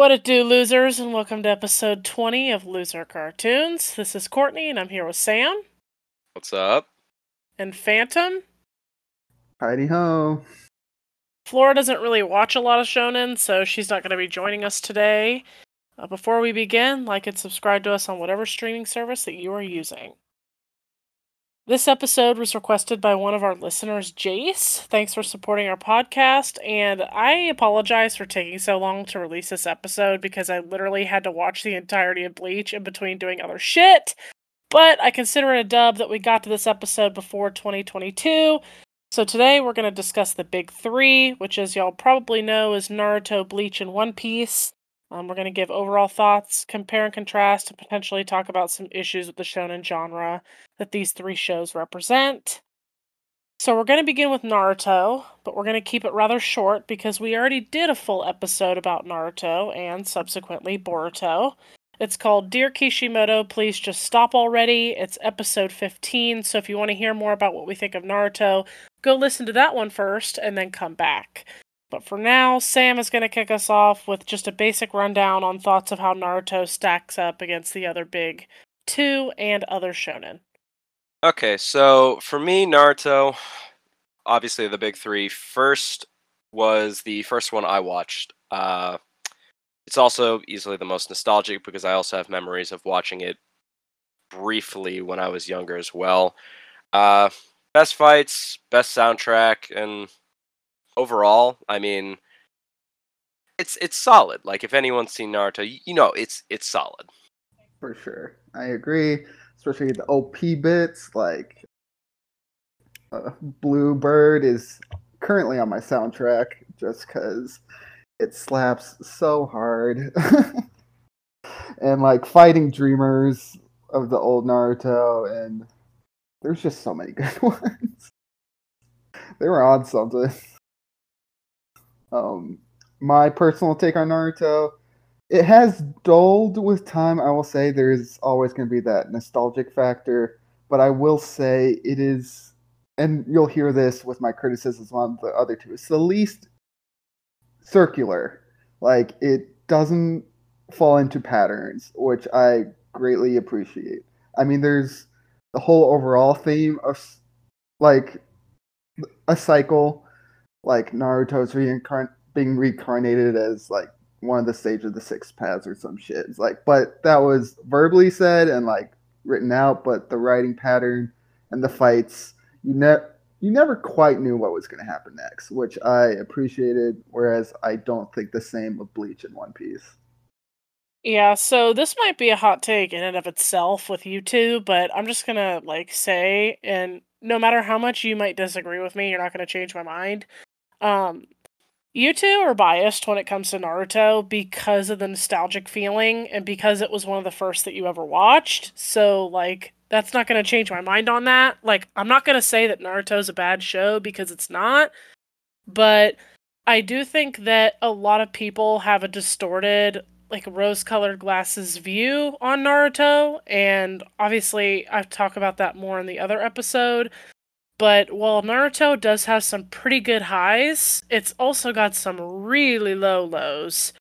What it do, losers, and welcome to episode 20 of Loser Cartoons. This is Kortney, and I'm here with Sam What's up? and Phantom. Heidi ho. Flora doesn't really watch a lot of shonen, so she's not going to be joining us today. Uh, before we begin, like and subscribe to us on whatever streaming service that you are using. This episode was requested by one of our listeners, Jace. Thanks for supporting our podcast, and I apologize for taking so long to release this episode because I literally had to watch the entirety of Bleach in between doing other shit. But I consider it a dub that we got to this episode before 2022. So today we're going to discuss the big three, which, as y'all probably know, is Naruto, Bleach, and One Piece. Um, we're going to give overall thoughts, compare and contrast, and potentially talk about some issues with the shonen genre that these three shows represent. So we're going to begin with Naruto, but we're going to keep it rather short because we already did a full episode about Naruto and subsequently Boruto. It's called Dear Kishimoto, Please Just Stop Already. It's episode 15, so if you want to hear more about what we think of Naruto, go listen to that one first and then come back. But for now, Sam is going to kick us off with just a basic rundown on thoughts of how Naruto stacks up against the other big two and other shonen. Okay, so for me, Naruto, obviously the big three. First was the first one I watched. Uh, it's also easily the most nostalgic because I also have memories of watching it briefly when I was younger as well. Uh, best fights, best soundtrack, and overall, I mean, it's it's solid. Like if anyone's seen Naruto, you, know it's it's solid. For sure. I agree. Especially the OP bits. Like, uh, Bluebird is currently on my soundtrack just because it slaps so hard. and like fighting dreamers of the old Naruto, and there's just so many good ones. they were on something. Um, my personal take on Naruto, it has dulled with time. I will say there's always going to be that nostalgic factor, but I will say it is, and you'll hear this with my criticisms on the other two. It's the least circular. Like it doesn't fall into patterns, which I greatly appreciate. I mean, there's the whole overall theme of like a cycle like Naruto's reincarn- being reincarnated as like one of the stage of the six paths or some shit. It's like, but that was verbally said and like written out, but the writing pattern and the fights, you never you never quite knew what was going to happen next, which I appreciated. Whereas I don't think the same of Bleach in One Piece. Yeah, so this might be a hot take in and of itself with you two, but I'm just gonna like say, and no matter how much you might disagree with me, you're not gonna change my mind. Um, you two are biased when it comes to Naruto because of the nostalgic feeling and because it was one of the first that you ever watched. So, like, that's not going to change my mind on that. Like, I'm not going to say that Naruto's a bad show because it's not, but I do think that a lot of people have a distorted, like, rose colored glasses view on Naruto. And obviously, I've talked about that more in the other episode. But while Naruto does have some pretty good highs, it's also got some really low lows.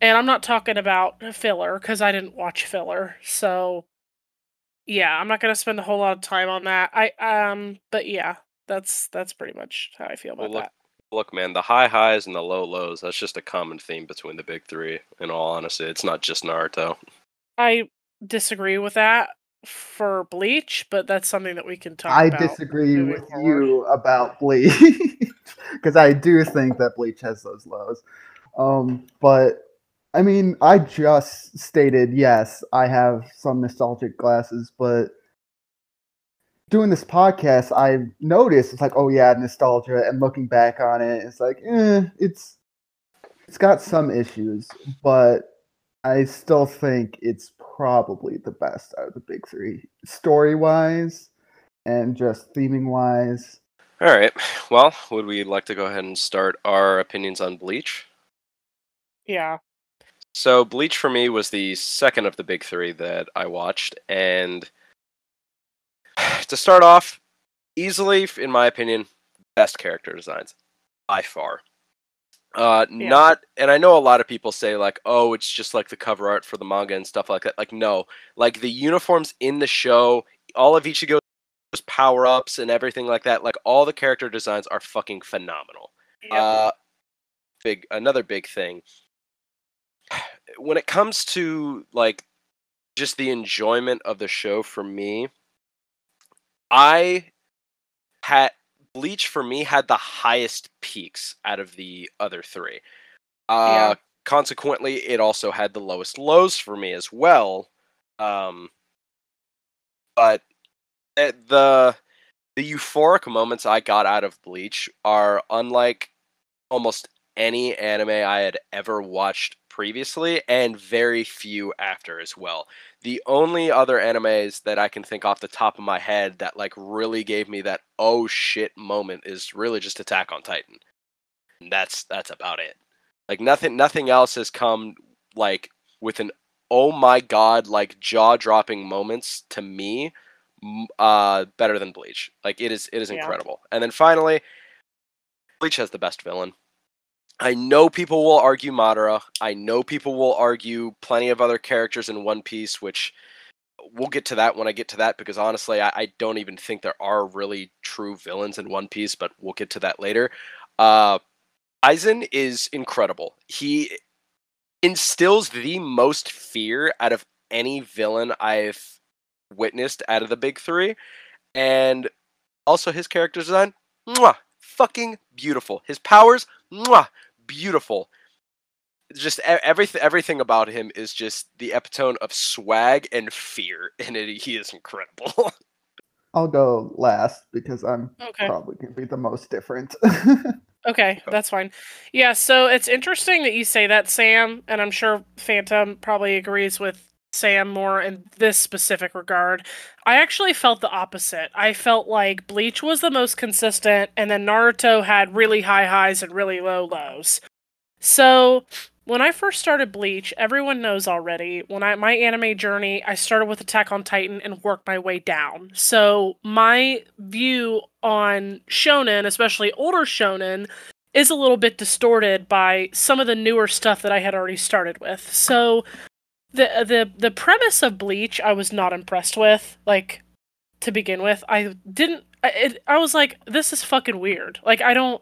And I'm not talking about filler because I didn't watch filler. So yeah, I'm not gonna spend a whole lot of time on that. I um but yeah, that's that's pretty much how I feel about Well, look, that. look, man, the high highs and the low lows. That's just a common theme between the big three. In all honesty, it's not just Naruto. I disagree with that for Bleach, but that's something that we can talk about. I disagree with forward. you about Bleach because I do think that Bleach has those lows. Um, but I mean, I just stated yes, I have some nostalgic glasses, but doing this podcast, I've noticed it's like, oh yeah, nostalgia, and looking back on it, it's like, eh, it's it's got some issues, but I still think it's probably the best out of the big three, story wise and just theming wise. All right. Well, would we like to go ahead and start our opinions on Bleach? Yeah. So Bleach for me was the second of the big three that I watched, and to start off, easily, in my opinion, best character designs by far. Uh, Yeah. not, and I know a lot of people say like, "Oh, it's just like the cover art for the manga and stuff like that." Like, no, like the uniforms in the show, all of Ichigo's power ups and everything like that, like all the character designs are fucking phenomenal. Yep. Uh, big another big thing when it comes to like just the enjoyment of the show for me, I had Bleach for me had the highest peaks out of the other three. Uh, Yeah. Consequently, it also had the lowest lows for me as well. Um, but eh, the the euphoric moments I got out of Bleach are unlike almost any anime I had ever watched previously, and very few after as well. The only other animes that I can think off the top of my head that like really gave me that oh shit moment is really just Attack on Titan. And that's that's about it. Like nothing nothing else has come like with an oh my god like jaw dropping moments to me uh better than Bleach. Like it is it is Yeah. incredible. And then finally Bleach has the best villain. I know people will argue Madara. I know people will argue plenty of other characters in One Piece, which we'll get to that when I get to that because honestly, I, I don't even think there are really true villains in One Piece, but we'll get to that later. Uh, Aizen is incredible. He instills the most fear out of any villain I've witnessed out of the big three, and also his character design, mwah, fucking beautiful. His powers, mwah, beautiful. Just e- everything, everything about him is just the epitome of swag and fear, and it, he is incredible. I'll go last because I'm okay. probably going to be the most different. Okay, that's fine. Yeah, so it's interesting that you say that, Sam, and I'm sure Phantom probably agrees with Sam more in this specific regard. I actually felt the opposite. I felt like Bleach was the most consistent, and then Naruto had really high highs and really low lows. So when I first started Bleach, everyone knows already. When I my anime journey, I started with Attack on Titan and worked my way down. So my view on shonen, especially older shonen, is a little bit distorted by some of the newer stuff that I had already started with. So the the the premise of Bleach I was not impressed with like to begin with. I didn't I, it, I was like this is fucking weird. Like I don't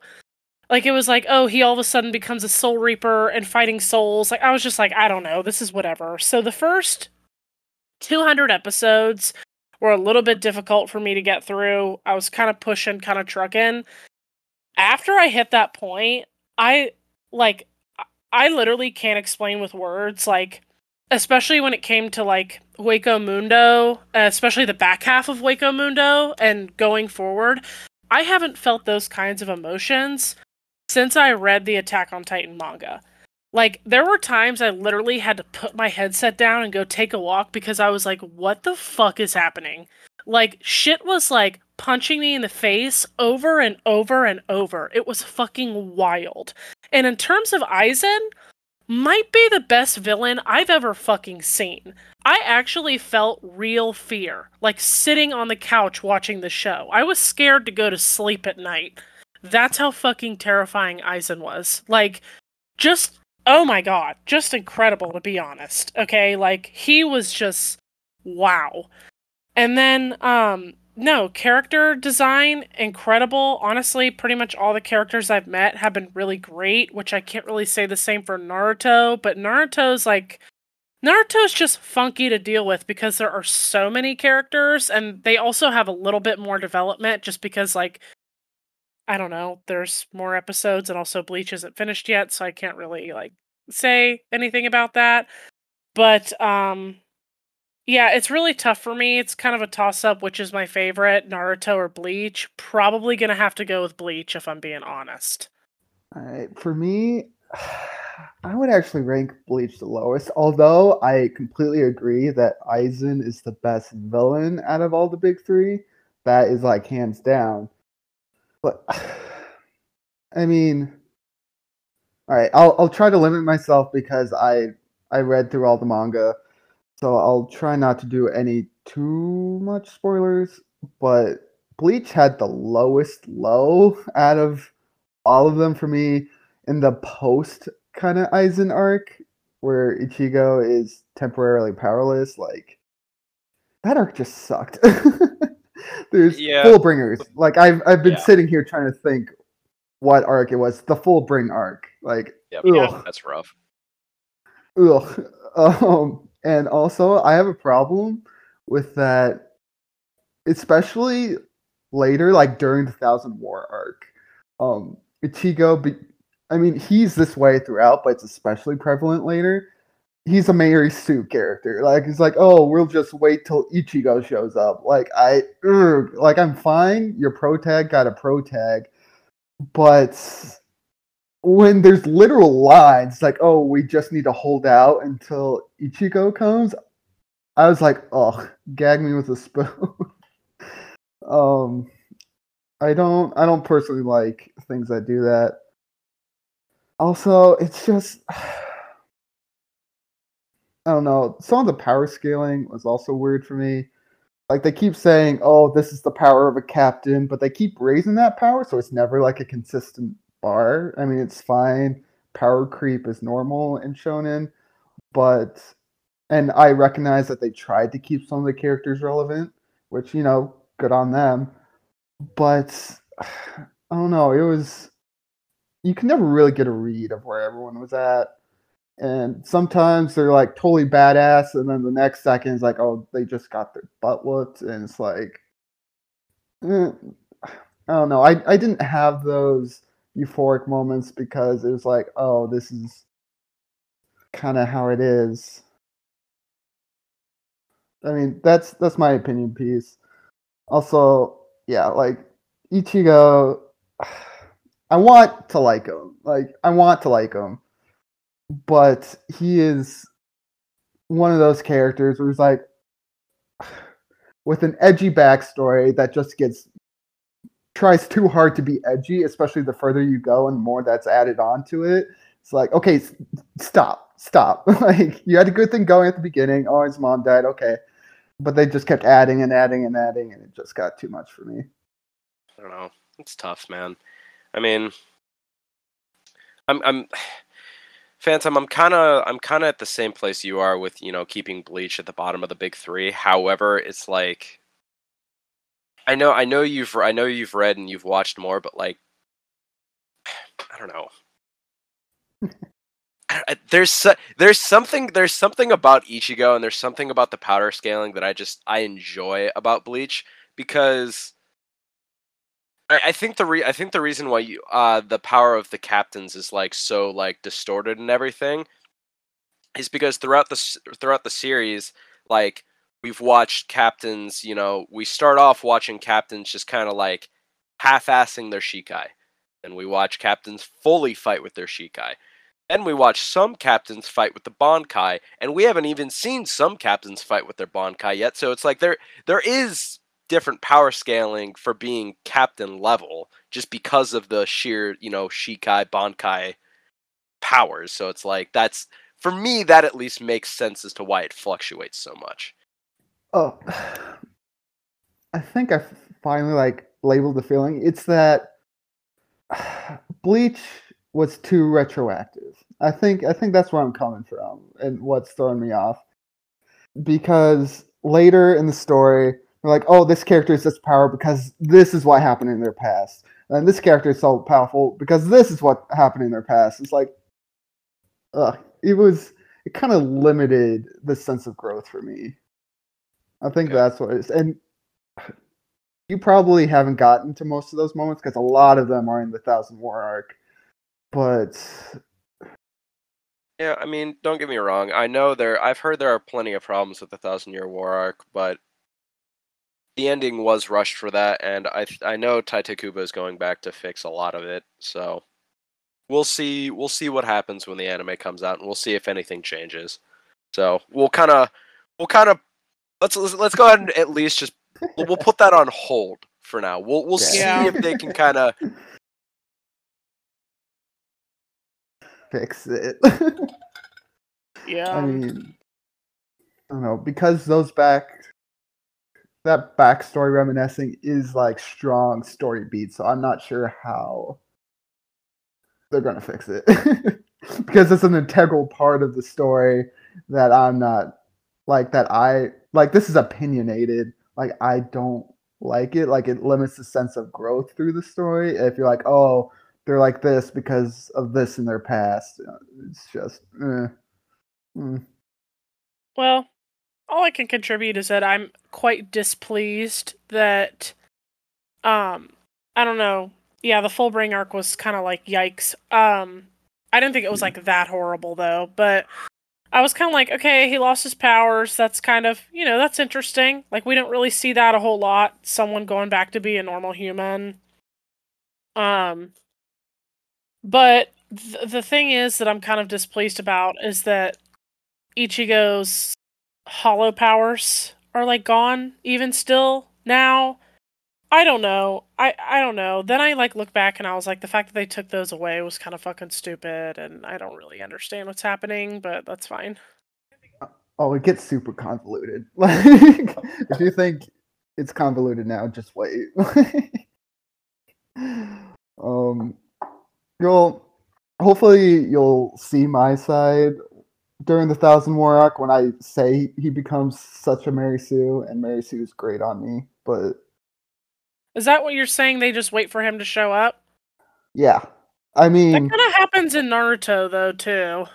like it was like oh he all of a sudden becomes a soul reaper and fighting souls. Like I was just like I don't know, this is whatever. So the first 200 episodes were a little bit difficult for me to get through. I was kind of pushing, kind of trucking. After I hit that point, I like I literally can't explain with words like especially when it came to like Hueco Mundo, especially the back half of Hueco Mundo and going forward, I haven't felt those kinds of emotions since I read the Attack on Titan manga. Like there were times I literally had to put my headset down and go take a walk because I was like what the fuck is happening? Like shit was like punching me in the face over and over and over. It was fucking wild. And in terms of Aizen, might be the best villain I've ever fucking seen. I actually felt real fear, like sitting on the couch watching the show. I was scared to go to sleep at night. That's how fucking terrifying Aizen was. Like, just, oh my god, just incredible to be honest. Okay, like, he was just, wow. And then, um, no, character design, incredible. Honestly, pretty much all the characters I've met have been really great, which I can't really say the same for Naruto, but Naruto's like Naruto's just funky to deal with because there are so many characters and they also have a little bit more development just because like I don't know, there's more episodes and also Bleach isn't finished yet, so I can't really like say anything about that. But um yeah, it's really tough for me. It's kind of a toss up which is my favorite, Naruto or Bleach. Probably going to have to go with Bleach if I'm being honest. For me, I would actually rank Bleach the lowest. Although I completely agree that Aizen is the best villain out of all the big three. That is like hands down. But I mean, all right, I'll I'll try to limit myself because I I read through all the manga, so I'll try not to do any too much spoilers. But Bleach had the lowest low out of all of them for me in the post kind of Aizen arc where Ichigo is temporarily powerless, like that arc just sucked. There's Yeah. full bringers. Like I've I've been Yeah. sitting here trying to think what arc it was. The full bring arc. Like Yep. ugh, That's rough. ugh. Um, and also I have a problem with that, especially later, like during the Thousand War arc. Um, Ichigo, be, I mean, he's this way throughout, but it's especially prevalent later. He's a Mary Sue character. Like he's like, oh, we'll just wait till Ichigo shows up. Like I, ugh, like I'm fine. Your pro tag got a pro tag, but when there's literal lines like, oh, we just need to hold out until Ichigo comes, I was like, oh, gag me with a spoon. um, I don't, I don't personally like things that do that. Also, it's just, I don't know. Some of the power scaling was also weird for me. Like they keep saying, "Oh, this is the power of a captain," but they keep raising that power, so it's never like a consistent bar. I mean, it's fine. Power creep is normal in shonen, but and I recognize that they tried to keep some of the characters relevant, which you know, good on them. But I don't know. It was you can never really get a read of where everyone was at. And sometimes they're like totally badass, and then the next second is like, oh, they just got their butt whooped, and it's like, eh, I don't know. I I didn't have those euphoric moments because it was like, oh, this is kind of how it is. I mean, that's that's my opinion piece. Also, yeah, like Ichigo, I want to like him. Like I want to like him, but he is one of those characters where he's like with an edgy backstory that just gets tries too hard to be edgy, especially the further you go and more that's added on to it. It's like, okay, stop, stop. like you had a good thing going at the beginning. Oh, his mom died. Okay, but they just kept adding and adding and adding, and it just got too much for me. I don't know. It's tough, man. I mean, I'm I'm Phantom. I'm kind of I'm kind of at the same place you are with you know keeping Bleach at the bottom of the big three. However, it's like I know I know you've I know you've read and you've watched more, but like I don't know. I- I- there's there's something there's something about Ichigo and there's something about the power scaling that I just I enjoy about Bleach because I, I think the re- I think the reason why you uh the power of the captains is like so like distorted and everything is because throughout the throughout the series like we've watched captains you know we start off watching captains just kind of like half-assing their shikai and we watch captains fully fight with their shikai then we watch some captains fight with the bankai and we haven't even seen some captains fight with their bankai yet so it's like there there is different power scaling for being captain level just because of the sheer, you know, Shikai, Bankai powers. So it's like that's for me that at least makes sense as to why it fluctuates so much. Oh, I think I finally like labeled the feeling. It's that Bleach was too retroactive. I think I think that's where I'm coming from and what's throwing me off. Because later in the story, they're like, "Oh, this character is this power because this is what happened in their past." And this character is so powerful because this is what happened in their past. It's like, ugh, it was it kind of limited the sense of growth for me. I think Okay. that's what it is. And you probably haven't gotten to most of those moments because a lot of them are in the Thousand War arc. But Yeah, I mean, don't get me wrong. I know there I've heard there are plenty of problems with the Thousand Year War arc, but the ending was rushed for that and I I know Tite Kubo is going back to fix a lot of it. So we'll see we'll see what happens when the anime comes out and we'll see if anything changes. So, we'll kind of we'll kind of let's, let's let's go ahead and at least just we'll, we'll put that on hold for now. We'll we'll see if they can kind of fix it. Yeah. I mean, I don't know because those back that backstory reminiscing is like strong story beats. So I'm not sure how they're gonna fix it because it's an integral part of the story that I'm not like that I like this is opinionated. Like I don't like it. Like it limits the sense of growth through the story. If you're like, oh, they're like this because of this in their past, uh, it's just. Eh. Mm. Well, all I can contribute is that I'm quite displeased that, um, I don't know. Yeah, the Fullbring arc was kind of like yikes. Um, I didn't think it was like that horrible though, but I was kind of like, okay, he lost his powers. That's kind of, you know, that's interesting. Like we don't really see that a whole lot. Someone going back to be a normal human. Um, but th- the thing is that I'm kind of displeased about is that Ichigo's hollow powers are like gone even still now. I don't know. I I don't know. Then I like look back and I was like the fact that they took those away was kind of fucking stupid and I don't really understand what's happening, but that's fine. Oh, it gets super convoluted. Like if you think it's convoluted now, just wait. um you'll hopefully you'll see my side during the Thousand War arc when I say he becomes such a Mary Sue, and Mary Sue is great on me. But is that what you're saying? They just wait for him to show up? Yeah, I mean that kind of happens in Naruto though too.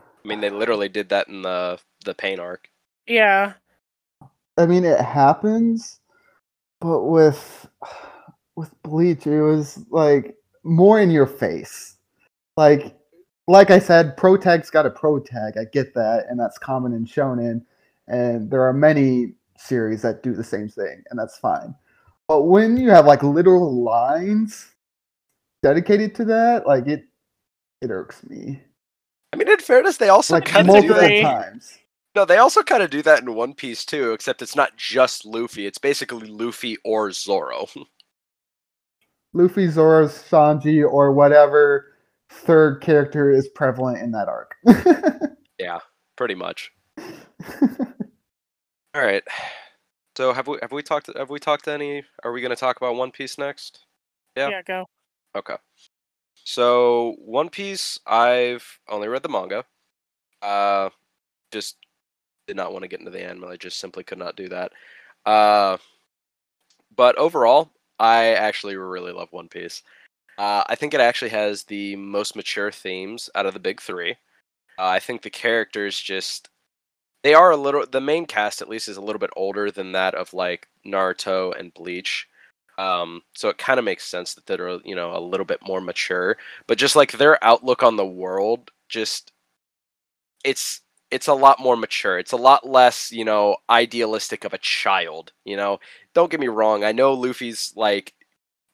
I mean, they literally did that in the the Pain arc. Yeah. I mean, it happens, but with with Bleach, it was like more in your face. Like like I said, pro tag's got a pro tag. I get that, and that's common in shonen. And there are many series that do the same thing, and that's fine. But when you have like literal lines dedicated to that, like it, it irks me. I mean, in fairness, they also like kind multiple of do that. times. No, they also kind of do that in One Piece too, except it's not just Luffy. It's basically Luffy or Zoro. Luffy, Zoro, Sanji, or whatever third character is prevalent in that arc. yeah, pretty much. All right. So have we have we talked have we talked to any are we going to talk about One Piece next? Yeah. Yeah, go. Okay. So One Piece I've only read the manga. Uh just did not want to get into the anime. I just simply could not do that. Uh but overall, I actually really love One Piece. Uh, I think it actually has the most mature themes out of the big three. Uh, I think the characters just they are a little the main cast at least is a little bit older than that of like Naruto and Bleach. Um, so it kind of makes sense that they're you know a little bit more mature, but just like their outlook on the world, just it's it's a lot more mature. It's a lot less you know idealistic of a child. You know, don't get me wrong. I know Luffy's like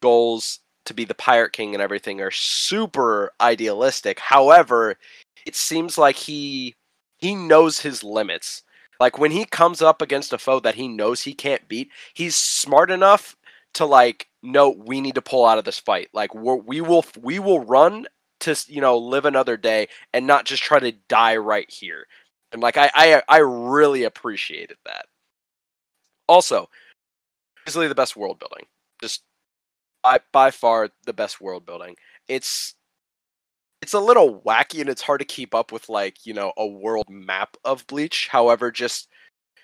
goals to be the pirate king and everything are super idealistic. However, it seems like he he knows his limits. Like when he comes up against a foe that he knows he can't beat, he's smart enough to like know we need to pull out of this fight. Like we we will we will run to you know live another day and not just try to die right here. And like I I I really appreciated that. Also, easily the best world building. Just by, by far the best world building. It's it's a little wacky and it's hard to keep up with like, you know, a world map of Bleach. However, just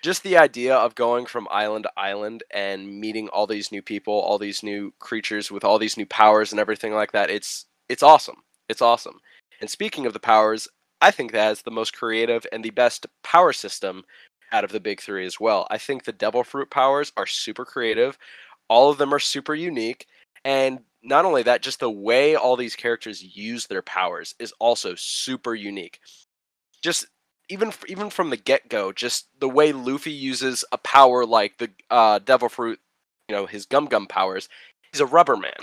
just the idea of going from island to island and meeting all these new people, all these new creatures with all these new powers and everything like that, it's it's awesome. It's awesome. And speaking of the powers, I think that is the most creative and the best power system out of the big three as well. I think the Devil Fruit powers are super creative. All of them are super unique. And not only that, just the way all these characters use their powers is also super unique. Just even even from the get go, just the way Luffy uses a power like the uh, Devil Fruit, you know, his Gum Gum powers, he's a rubber man.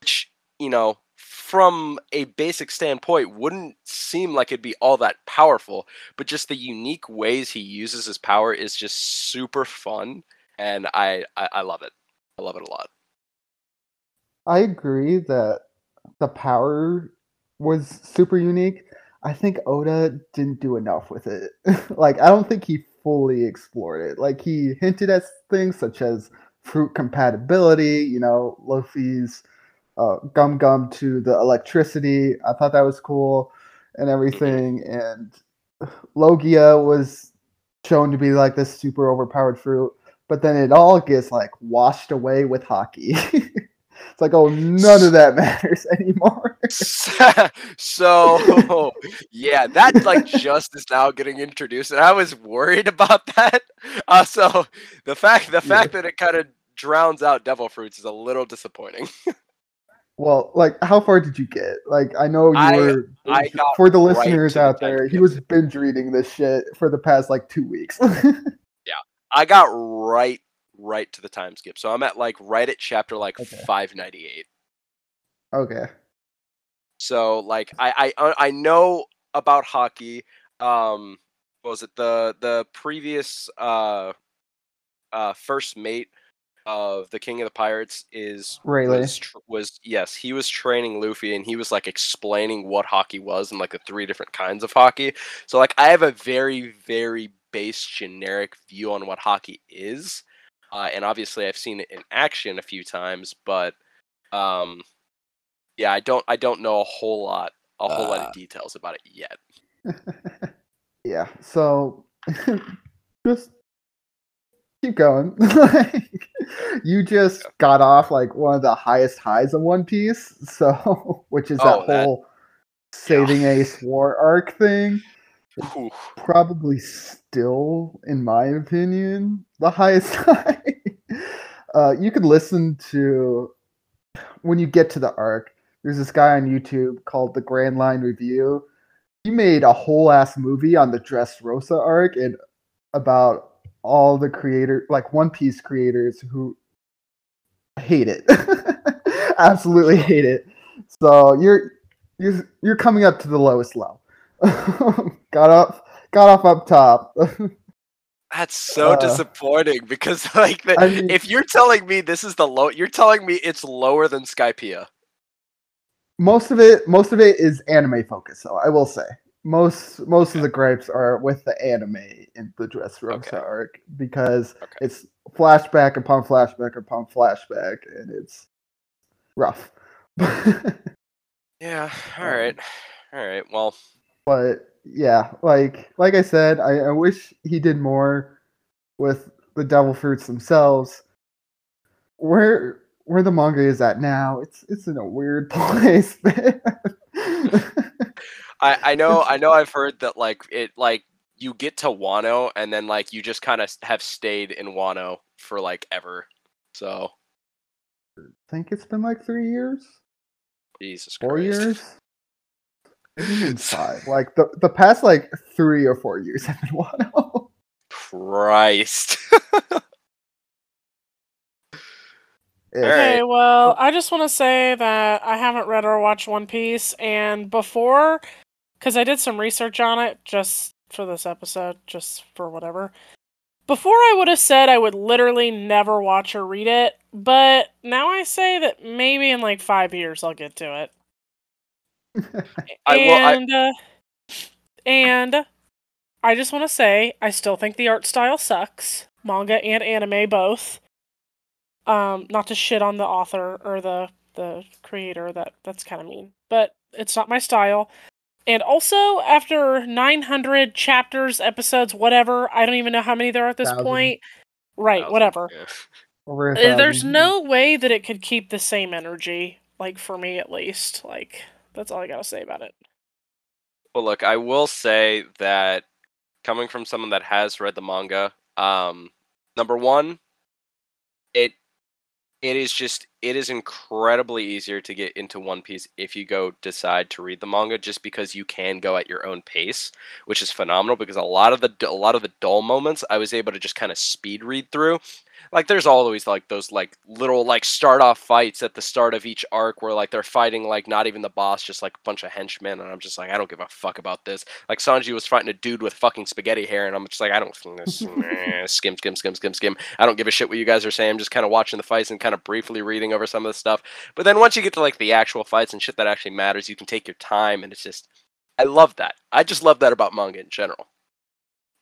Which, you know, from a basic standpoint, wouldn't seem like it'd be all that powerful, but just the unique ways he uses his power is just super fun, and I, I, I love it. I love it a lot. I agree that the power was super unique. I think Oda didn't do enough with it. like I don't think he fully explored it. Like he hinted at things such as fruit compatibility, you know, Luffy's uh, Gum Gum to the electricity. I thought that was cool and everything. And Logia was shown to be like this super overpowered fruit, but then it all gets like washed away with Haki. it's like, oh, none of that matters anymore. so yeah, that like just is now getting introduced, and I was worried about that. Uh, so the fact the fact that it kind of drowns out devil fruits is a little disappointing. Well, like, how far did you get? Like, I know you I- were. I for the right listeners out there, he was binge reading this shit for the past like two weeks. Yeah, I got right right to the time skip, so I'm at like right at chapter like Okay. 598. okay. So like I I uh, I know about Haki. Um, what was it the the previous uh uh first mate of the King of the Pirates is Rayleigh. was, was yes he was training Luffy and he was like explaining what Haki was and like the three different kinds of Haki. So like I have a very very base generic view on what Haki is, uh, and obviously I've seen it in action a few times, but um yeah i don't i don't know a whole lot a whole lot Uh. of details about it yet Yeah. So just keep going. like, you just got off like one of the highest highs of One Piece, so which is Oh, that that- whole saving Ace War arc thing. Probably still, in my opinion, the highest high. uh, you could listen to when you get to the arc. There's this guy on YouTube called the Grand Line Review. He made a whole ass movie on the Dressrosa arc and about all the creator, like One Piece creators who hate it, absolutely hate it. So you're you're you're coming up to the lowest low. got up, got off up top. that's so Uh, disappointing because like the, I mean- if you're telling me this is the low you're telling me it's lower than skypiea most of it most of it is anime focused so i will say most most of the gripes are with the anime in the Dressrosa Okay. arc because Okay. it's flashback upon flashback upon flashback and it's rough yeah all Um, right all right well but yeah like like i said I, I wish he did more with the devil fruits themselves. Where where the manga is at now it's it's in a weird place i i know i know i've heard that like it like you get to wano and then like you just kind of have stayed in wano for like ever so. I think it's been like three years? Jesus four Christ. years five like the, the past like three or four years have been Wano. christ Ish. Okay, well, I just want to say that I haven't read or watched One Piece, and before, because I did some research on it just for this episode, just for whatever. Before, I would have said I would literally never watch or read it, but now I say that maybe in like five years I'll get to it. I I- and uh, and I just want to say I still think the art style sucks, manga and anime both. Um, not to shit on the author or the the creator. That that's kind of mean, but it's not my style. And also, after 900 chapters, episodes, whatever, I don't even know how many there are at this Thousand. point. Right, Thousand, whatever. yeah. Over a There's no way that it could keep the same energy, like for me at least. Like that's all I gotta say about it. Well, look, I will say that coming from someone that has read the manga, um, number one, it it is just it is incredibly easier to get into One Piece if you go decide to read the manga, just because you can go at your own pace, which is phenomenal. Because a lot of the a lot of the dull moments, I was able to just kind of speed read through. Like there's always like those like little like start off fights at the start of each arc where like they're fighting like not even the boss, just like a bunch of henchmen, and I'm just like I don't give a fuck about this. Like Sanji was fighting a dude with fucking spaghetti hair, and I'm just like I don't this skim skim skim skim skim. I don't give a shit what you guys are saying. I'm just kind of watching the fights and kind of briefly reading over some of the stuff. But then once you get to like the actual fights and shit that actually matters, you can take your time, and it's just I love that. I just love that about manga in general.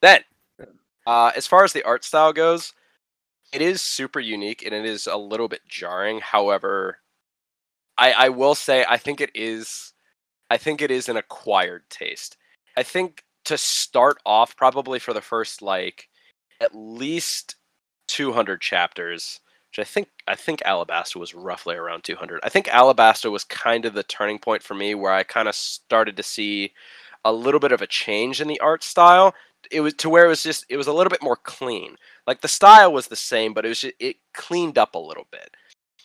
Then, uh, as far as the art style goes, it is super unique and it is a little bit jarring. However, I, I will say I think it is I think it is an acquired taste. I think to start off probably for the first like at least 200 chapters which I think I think Alabasta was roughly around 200. I think Alabasta was kind of the turning point for me where I kind of started to see a little bit of a change in the art style. It was to where it was just it was a little bit more clean. Like the style was the same, but it was just, it cleaned up a little bit.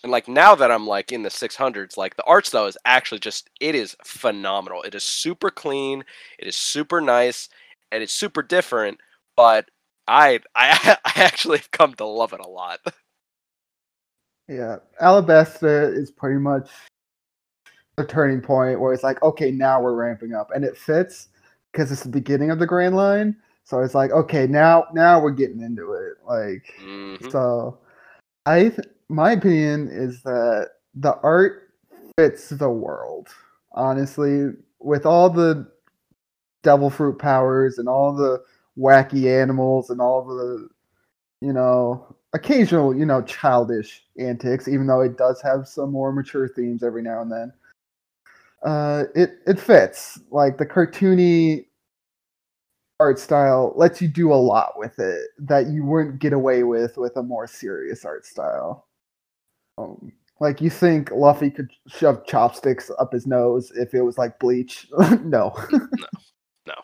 And like now that I'm like in the 600s, like the art style is actually just it is phenomenal. It is super clean, it is super nice, and it's super different. But I I I actually have come to love it a lot. Yeah, Alabasta is pretty much a turning point where it's like, okay, now we're ramping up, and it fits because it's the beginning of the Grand Line. So it's like, okay, now now we're getting into it. Like, Mm-hmm. so I, th- my opinion is that the art fits the world. Honestly, with all the devil fruit powers and all the wacky animals and all the, you know, occasional, you know, childish antics, even though it does have some more mature themes every now and then. Uh, it it fits. Like the cartoony art style lets you do a lot with it that you wouldn't get away with with a more serious art style. Um, like you think Luffy could shove chopsticks up his nose if it was like bleach? no. No.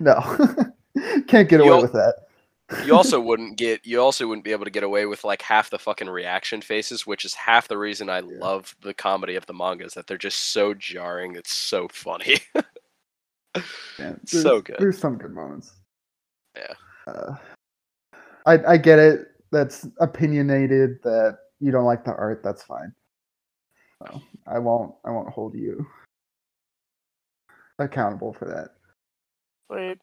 no. Can't get away You'll- with that. you also wouldn't get you also wouldn't be able to get away with like half the fucking reaction faces which is half the reason i Yeah. love the comedy of the mangas that they're just so jarring it's so funny Yeah, So good. There's some good moments. Yeah. Uh, I I get it. That's opinionated. That you don't like the art. That's fine. So, I won't. I won't hold you accountable for that. Wait,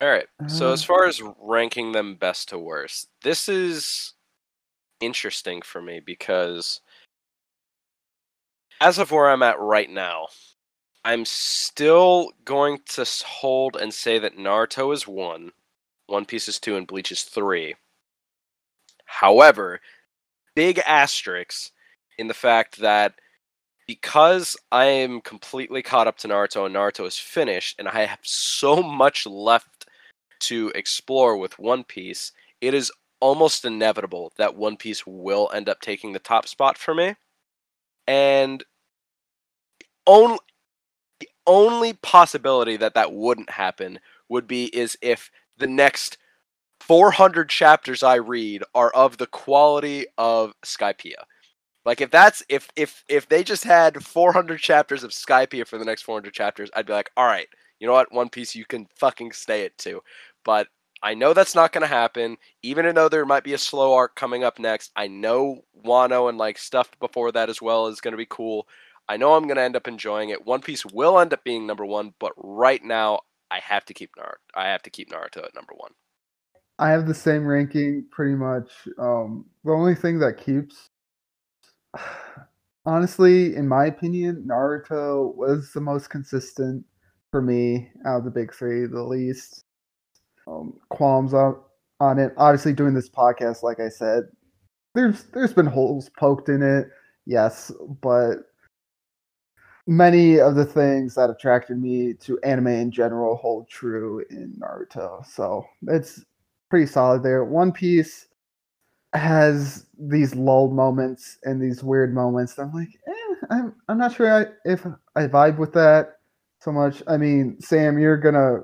all right so as Uh, far as ranking them best to worst this is interesting for me because as of where i'm at right now i'm still going to hold and say that naruto is one one piece is two and bleach is three however big asterisks in the fact that because I am completely caught up to Naruto and Naruto is finished, and I have so much left to explore with One Piece, it is almost inevitable that One Piece will end up taking the top spot for me. And only only possibility that that wouldn't happen would be is if the next 400 chapters I read are of the quality of Skypiea. Like if that's if if if they just had 400 chapters of Skypiea for the next 400 chapters, I'd be like, all right, you know what, One Piece, you can fucking stay it too. But I know that's not going to happen. Even though there might be a slow arc coming up next, I know Wano and like stuff before that as well is going to be cool. I know I'm going to end up enjoying it. One Piece will end up being number one, but right now I have to keep Naruto. I have to keep Naruto at number one. I have the same ranking pretty much. Um, the only thing that keeps, honestly, in my opinion, Naruto was the most consistent for me out of the big three, the least um, qualms on, on it. Obviously, doing this podcast, like I said, there's there's been holes poked in it, yes, but many of the things that attracted me to anime in general hold true in Naruto. So it's pretty solid there. One Piece has these lull moments and these weird moments. that I'm like, eh, I'm I'm not sure I, if I vibe with that so much. I mean, Sam, you're gonna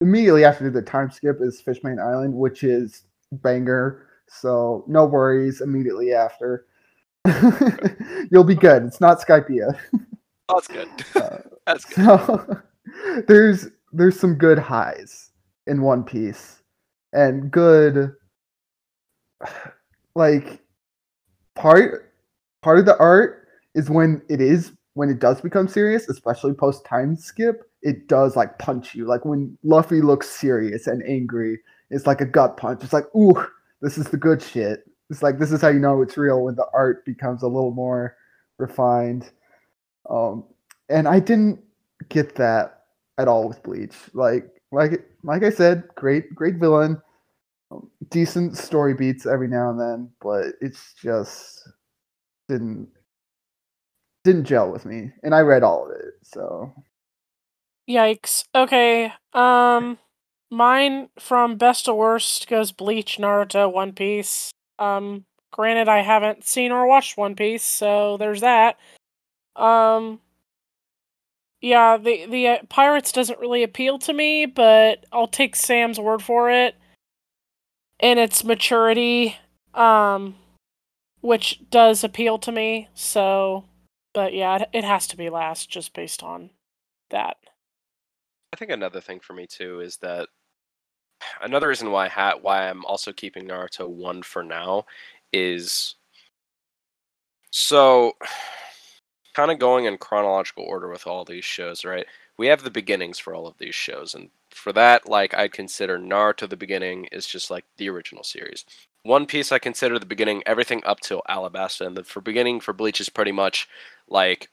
immediately after the time skip is Fishman Island, which is banger. So no worries. Immediately after, you'll be good. It's not Skypiea. Oh, that's good. Uh, that's good. so there's there's some good highs in One Piece and good like part part of the art is when it is when it does become serious, especially post time skip, it does like punch you. Like when Luffy looks serious and angry, it's like a gut punch. It's like, ooh, this is the good shit. It's like this is how you know it's real when the art becomes a little more refined. Um, and I didn't get that at all with Bleach. Like, like, like I said, great, great villain, um, decent story beats every now and then, but it's just didn't didn't gel with me, and I read all of it. So Yikes. Okay. Um mine from best to worst goes Bleach, Naruto, One Piece. Um granted I haven't seen or watched One Piece, so there's that. Um yeah, the the uh, Pirates doesn't really appeal to me, but I'll take Sam's word for it. And its maturity um which does appeal to me. So, but yeah, it, it has to be last just based on that. I think another thing for me too is that another reason why ha- why I'm also keeping Naruto one for now is so kind of going in chronological order with all these shows, right? We have the beginnings for all of these shows, and for that, like I'd consider Naruto the beginning is just like the original series. One Piece I consider the beginning, everything up till Alabasta, and the for beginning for Bleach is pretty much like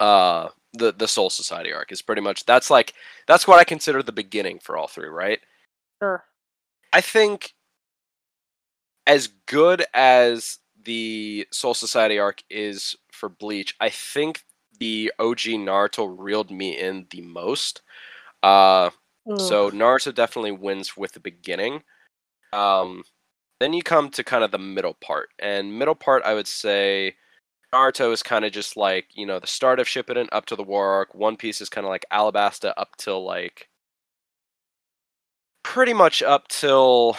uh the the Soul Society arc is pretty much that's like that's what I consider the beginning for all three, right? Sure. I think as good as the Soul Society arc is for Bleach, I think the OG Naruto reeled me in the most. Uh, so Naruto definitely wins with the beginning. Um, then you come to kind of the middle part, and middle part I would say Naruto is kind of just like you know the start of Shippuden up to the War arc. One Piece is kind of like Alabasta up till like pretty much up till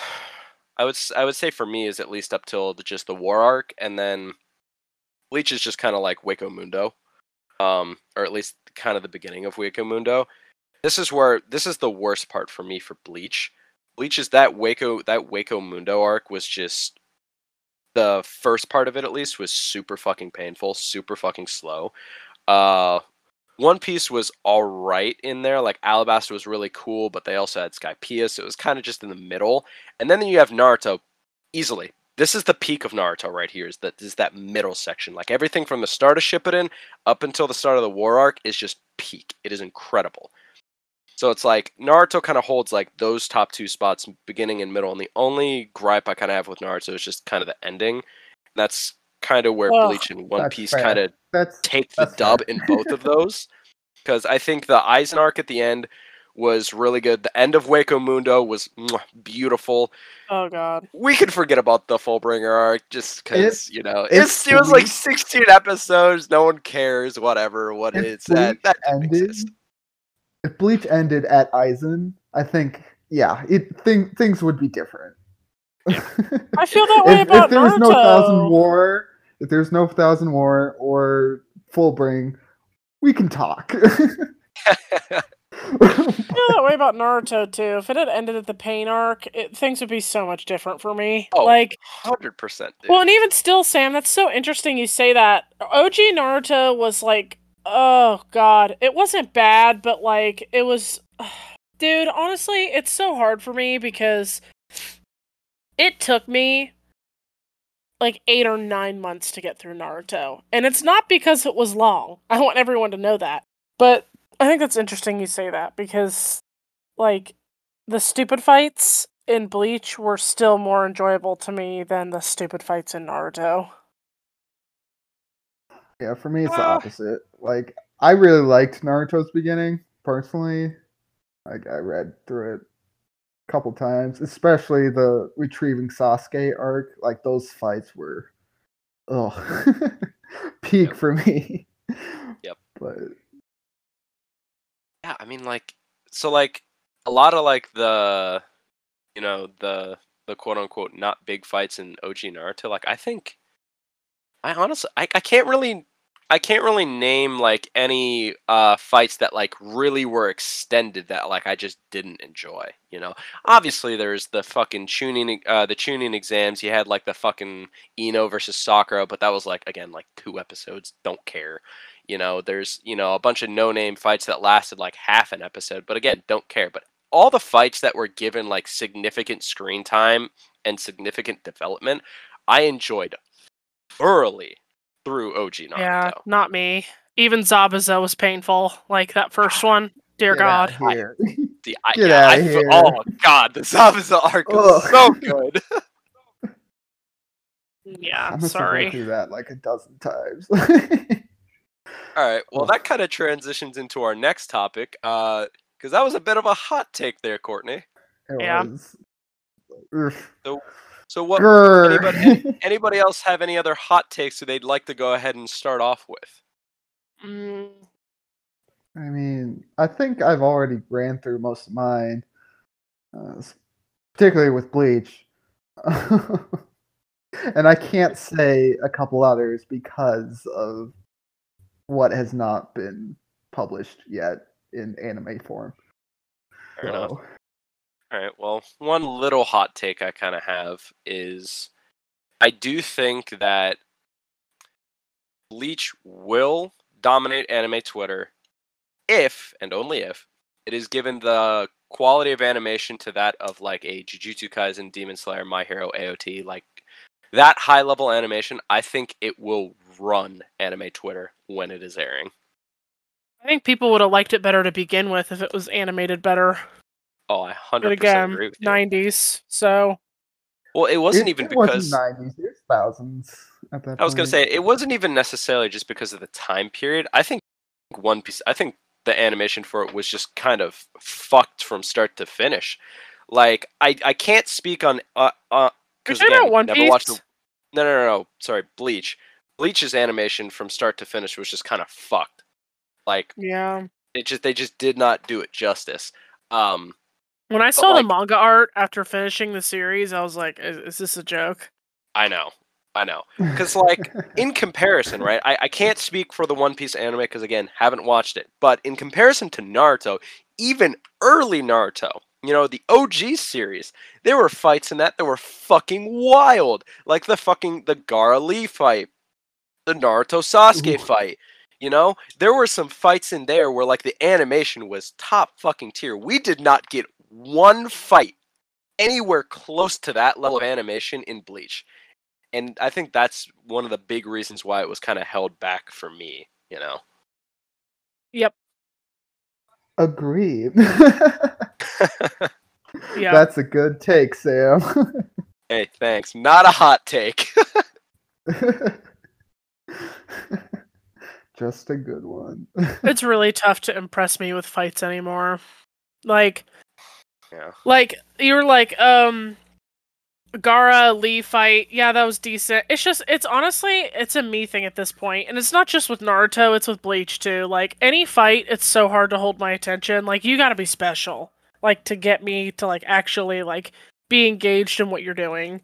I would I would say for me is at least up till the, just the War arc, and then Bleach is just kind of like Hueco Mundo, um, or at least kind of the beginning of Hueco Mundo. This is where this is the worst part for me for Bleach. Bleach is that Hueco that Hueco Mundo arc was just the first part of it at least was super fucking painful, super fucking slow. Uh One Piece was alright in there. Like Alabasta was really cool, but they also had Skypiea, so it was kind of just in the middle. And then you have Naruto easily. This is the peak of Naruto right here. Is that is that middle section? Like everything from the start of Shippuden up until the start of the War arc is just peak. It is incredible. So it's like Naruto kind of holds like those top two spots, beginning and middle. And the only gripe I kind of have with Naruto is just kind of the ending. That's kind of where Ugh, Bleach and One Piece kind of take the dub fair. in both of those. Because I think the Aizen arc at the end was really good. The end of Hueco Mundo was mwah, beautiful. Oh god. We can forget about the Fullbringer arc just because you know it's it's, it was like 16 episodes. No one cares. Whatever. What If is that? That ended, exist. if Bleach ended at Aizen, I think yeah, it thing, things would be different. I feel that way if, about if there was no Thousand War, if there's no Thousand War or Fullbring, we can talk. I feel that way about Naruto too. If it had ended at the pain arc, it, things would be so much different for me. Oh, like, Hundred percent. well, and even still, Sam, that's so interesting you say that. OG Naruto was like, oh god, it wasn't bad, but like, it was, dude. Honestly, it's so hard for me because it took me like eight or nine months to get through Naruto, and it's not because it was long. I want everyone to know that, but I think that's interesting you say that because, like, the stupid fights in Bleach were still more enjoyable to me than the stupid fights in Naruto. yeah, for me it's the Ah. opposite. Like I really liked Naruto's beginning personally. Like I read through it a couple times, especially the retrieving Sasuke arc. Like those fights were, oh, peak Yep. for me. Yep. But Yeah, I mean, like, so like a lot of like the, you know, the the quote unquote not big fights in OG Naruto. Like, I think, I honestly, I, I can't really, I can't really name like any uh fights that like really were extended that like I just didn't enjoy. You know, obviously there's the fucking Chunin, uh, the Chunin exams. You had like the fucking Ino versus Sakura, but that was like again like two episodes. Don't care. You know, there's you know a bunch of no-name fights that lasted like half an episode, but again, don't care. But all the fights that were given like significant screen time and significant development, I enjoyed thoroughly through OG Naruto. Yeah, not me. Even Zabuza was painful. Like that first one. Dear get God. outta here. The, I, Get yeah, I here. oh god, the Zabuza arc was Ugh. so good. Yeah, I must have read sorry. through that like a dozen times. All right. Well, that kind of transitions into our next topic, because that was a bit of a hot take there, Kortney. It Yeah. was. Oof. So, what? Anybody- Anybody else have any other hot takes that they'd like to go ahead and start off with? Mm, I mean, I think I've already ran through most of mine, uh, particularly with Bleach. and I can't say a couple others because of what has not been published yet in anime form. Fair enough. All right. Well, one little hot take I kind of have is I do think that Bleach will dominate anime Twitter if and only if it is given the quality of animation to that of like a Jujutsu Kaisen, Demon Slayer, My Hero, AOT, like that high level animation. I think it will run anime Twitter when it is airing. I think people would have liked it better to begin with if it was animated better. Oh, I hundred percent agree 90s. So Well, it wasn't it, even it because 90s, it was thousands at that I was gonna say it wasn't even necessarily just because of the time period. I think One Piece. I think the animation for it was just kind of fucked from start to finish. Like I, I can't speak on uh uh because You're talking again, One never watched the. Piece? No, no, no, no. Sorry, Bleach. Bleach's animation from start to finish was just kind of fucked. Like yeah. it just they just did not do it justice. Um, When I saw like- the manga art after finishing the series, I was like, is, is this a joke? I know, I know. Because like in comparison, right? I, I can't speak for the One Piece anime because again, haven't watched it. But in comparison to Naruto, even early Naruto, you know, the OG series, there were fights in that that were fucking wild. Like the fucking the Gaara Lee fight, the Naruto Sasuke Ooh. fight. You know, there were some fights in there where like the animation was top fucking tier. We did not get one fight anywhere close to that level of animation in Bleach and I think that's one of the big reasons why it was kind of held back for me. You know. Yep. Agreed. Yeah. That's a good take, Sam. hey, thanks. Not a hot take. Just a good one. it's really tough to impress me with fights anymore. Like, yeah. like you're like, um, Gaara Lee fight. Yeah, that was decent. It's just, it's honestly, it's a me thing at this point. point, and it's not just with Naruto. It's with Bleach too. Like any fight, it's so hard to hold my attention. Like you got to be special, like to get me to like actually like be engaged in what you're doing.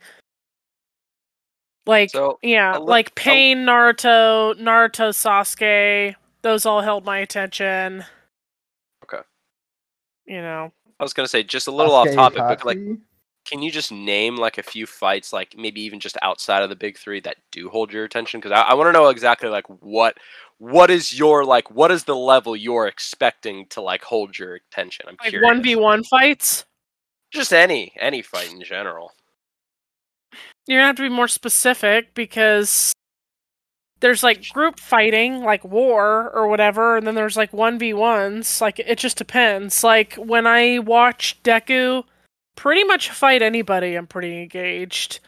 Like So yeah, li- like a- Pain, Naruto, Naruto, Sasuke. Those all held my attention. Okay. You know, I was gonna say just a little off Sasuke topic, but like, can you just name like a few fights, like maybe even just outside of the big three that do hold your attention? Because I, I want to know exactly like what what is your like what is the level you're expecting to like hold your attention? I'm like curious. one v one fights. Just any any fight in general. You're gonna have to be more specific because there's like group fighting, like war or whatever, and then there's like one v ones. Like it just depends. Like when I watch Deku, pretty much fight anybody, I'm pretty engaged.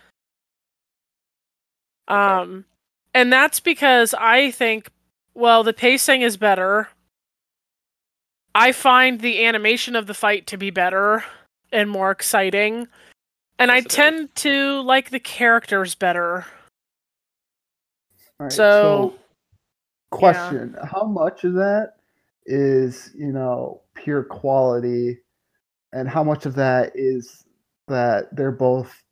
Um, and that's because I think, well, the pacing is better. I find the animation of the fight to be better and more exciting. And I Yes, it is. tend to like the characters better. All right, so- question: How much of that is you know pure quality, and how much of that is that they're both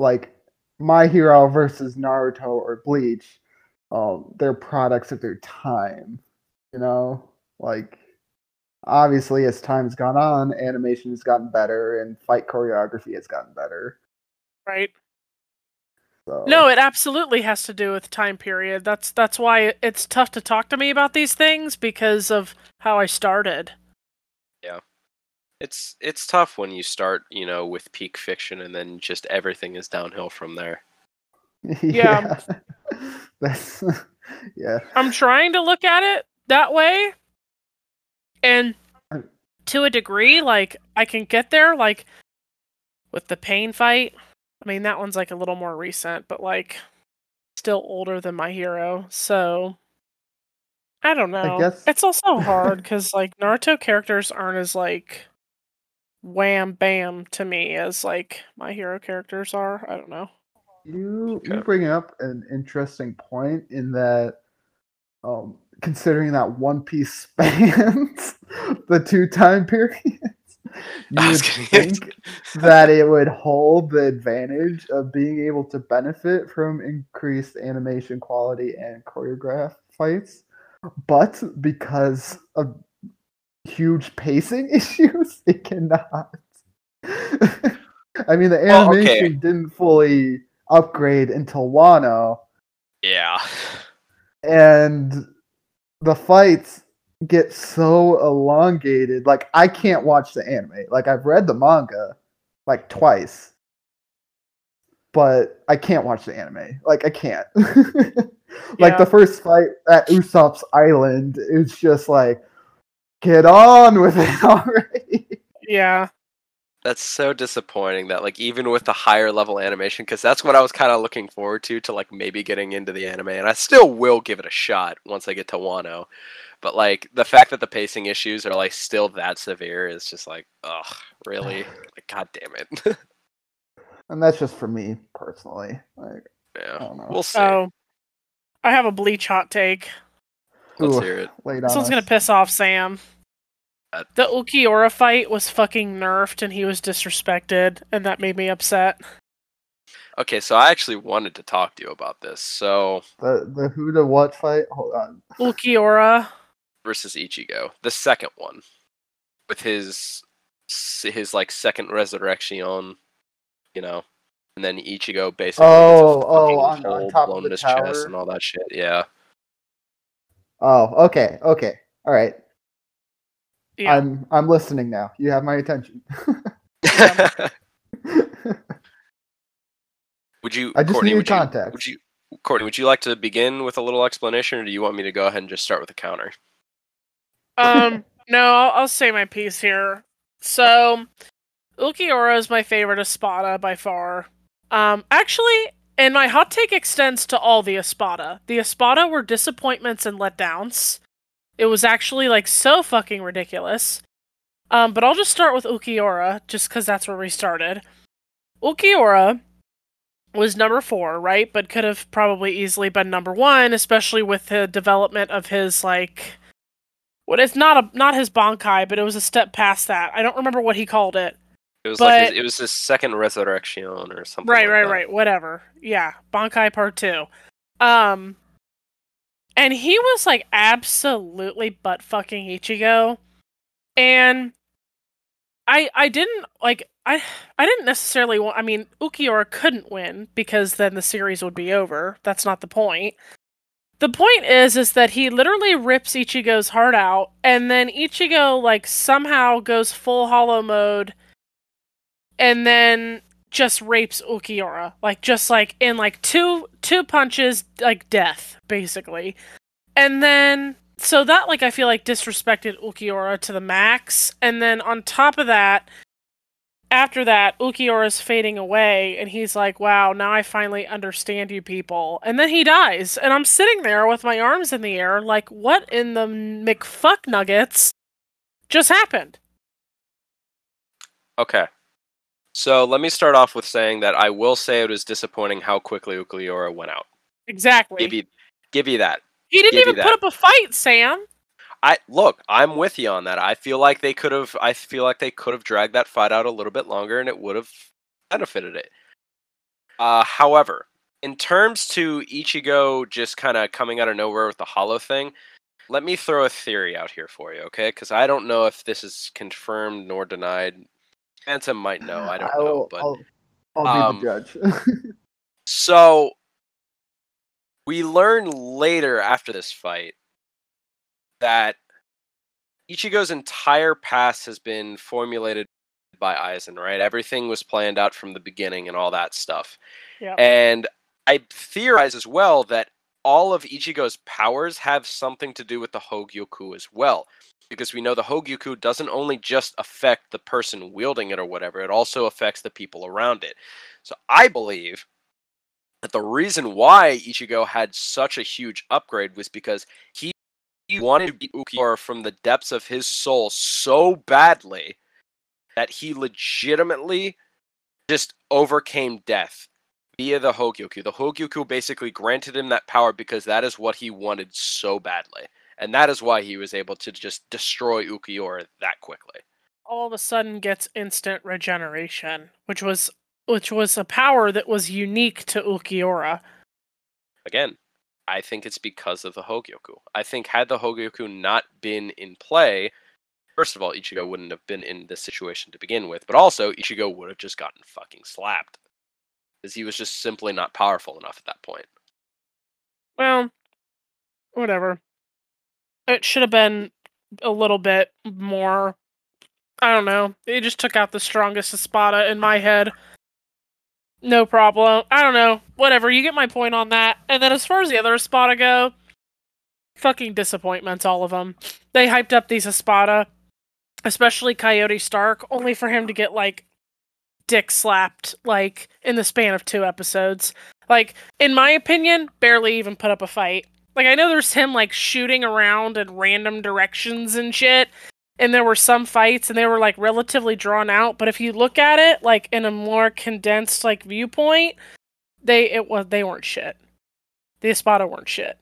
like My Hero versus Naruto or Bleach? Um, they're products of their time. You know, like obviously as time's gone on, animation has gotten better and fight choreography has gotten better. Right. So No, it absolutely has to do with time period. That's that's why it's tough to talk to me about these things because of how I started. Yeah. It's it's tough when you start, you know, with peak fiction and then just everything is downhill from there. Yeah. That's yeah. I'm trying to look at it that way. And to a degree, like I can get there like with the pain fight. I mean, that one's like a little more recent, but like still older than my hero. So I don't know. guess- It's also hard because like Naruto characters aren't as like wham bam to me as like my hero characters are. I don't know. You you bring up an interesting point in that, um, considering that One Piece spans the two time periods, you would think that it would hold the advantage of being able to benefit from increased animation quality and choreographed fights, but because of huge pacing issues, it cannot. I mean, the Well, okay. animation didn't fully upgrade until Wano, Yeah. and the fights get so elongated. Like, I can't watch the anime. Like, I've read the manga like twice, but I can't watch the anime. Like, I can't. like, Yeah. the first fight at Usopp's Island is just like, get on with it already. Yeah. That's so disappointing that like even with the higher level animation cuz that's what I was kind of looking forward to to like maybe getting into the anime and I still will give it a shot once I get to Wano. But like the fact that the pacing issues are like still that severe is just like ugh, really? Like god damn it. And that's just for me personally. Like, I yeah. don't know. We'll see. Oh, I have a bleach hot take. Let's Ooh, hear it. late This on one's gonna piss off Sam. Uh, The Ulquiorra fight was fucking nerfed and he was disrespected, and that made me upset. Okay, so I actually wanted to talk to you about this. So The the who to what fight? Hold on. Ulquiorra. versus Ichigo, the second one, with his his like second resurrection, you know, and then Ichigo basically Oh, oh, on- on top of the in his chest and all that shit. Yeah, Oh, okay, okay, all right. Yeah. I'm I'm listening now. You have my attention. would you? I just Kortney, needed would you. Would you, Kortney? Would you like to begin with a little explanation, or do you want me to go ahead and just start with a counter? um, no, I'll, I'll say my piece here. So, Ulquiorra is my favorite Espada by far. Um, actually, and my hot take extends to all the Espada. The Espada were disappointments and letdowns. It was actually like so fucking ridiculous. Um, but I'll just start with Ulquiorra, just because that's where we started. Ulquiorra was number four, right? But could have probably easily been number one, especially with the development of his like what it's not a not his Bankai, but it was a step past that. I don't remember what he called it. It was like his, it was his second resurrection or something. Right, like right, that. right. Whatever. Yeah, Bankai Part Two. Um, and he was like absolutely butt fucking Ichigo, and I I didn't like I I didn't necessarily want. I mean, Ulquiorra couldn't win because then the series would be over. That's not the point. The point is is that he literally rips Ichigo's heart out, and then Ichigo like somehow goes full hollow mode, and then just rapes Ulquiorra. Like just like in like two two punches, like death, basically. And then so that like I feel like disrespected Ulquiorra to the max. And then on top of that, after that, Ulquiorra's fading away, and he's like, Wow, now I finally understand you people. And then he dies. And I'm sitting there with my arms in the air, like, what in the McFuck nuggets just happened? Okay. So let me start off with saying that I will say it was disappointing how quickly Ulquiorra went out. Exactly. Give you, give you that. he didn't give even put up a fight, Sam. I look, I'm with you on that. I feel like they could have I feel like they could have dragged that fight out a little bit longer and it would have benefited it. Uh however, in terms to Ichigo just kind of coming out of nowhere with the hollow thing, let me throw a theory out here for you, okay? Cuz I don't know if this is confirmed nor denied. Phantom might know, I don't know, will- but I'll, I'll um, be the judge. So we learn later after this fight that Ichigo's entire past has been formulated by Aizen, right? Everything was planned out from the beginning and all that stuff. Yeah. And I theorize as well that all of Ichigo's powers have something to do with the Hogyoku as well. Because we know the Hogyoku doesn't only just affect the person wielding it or whatever, it also affects the people around it. So I believe that the reason why Ichigo had such a huge upgrade was because he he wanted to beat Ulquiorra from the depths of his soul so badly that he legitimately just overcame death via the Hogyoku. The Hogyoku basically granted him that power because that is what he wanted so badly. And that is why he was able to just destroy Ulquiorra that quickly. All of a sudden gets instant regeneration, which was which was a power that was unique to Ulquiorra. Again, I think it's because of the Hogyoku. I think had the Hogyoku not been in play, first of all, Ichigo wouldn't have been in this situation to begin with, but also Ichigo would have just gotten fucking slapped. Because he was just simply not powerful enough at that point. Well, whatever. It should have been a little bit more. I don't know. It just took out the strongest Espada in my head. No problem. I don't know. Whatever. You get my point on that. And then as far as the other Espada go, fucking disappointments, all of them. They hyped up these Espada, especially Coyote Starrk, only for him to get like dick slapped like in the span of two episodes. Like, in my opinion, barely even put up a fight. Like, I know there's him like shooting around in random directions and shit, and there were some fights and they were like relatively drawn out but if you look at it like in a more condensed like viewpoint they it was they weren't shit. The espada weren't shit.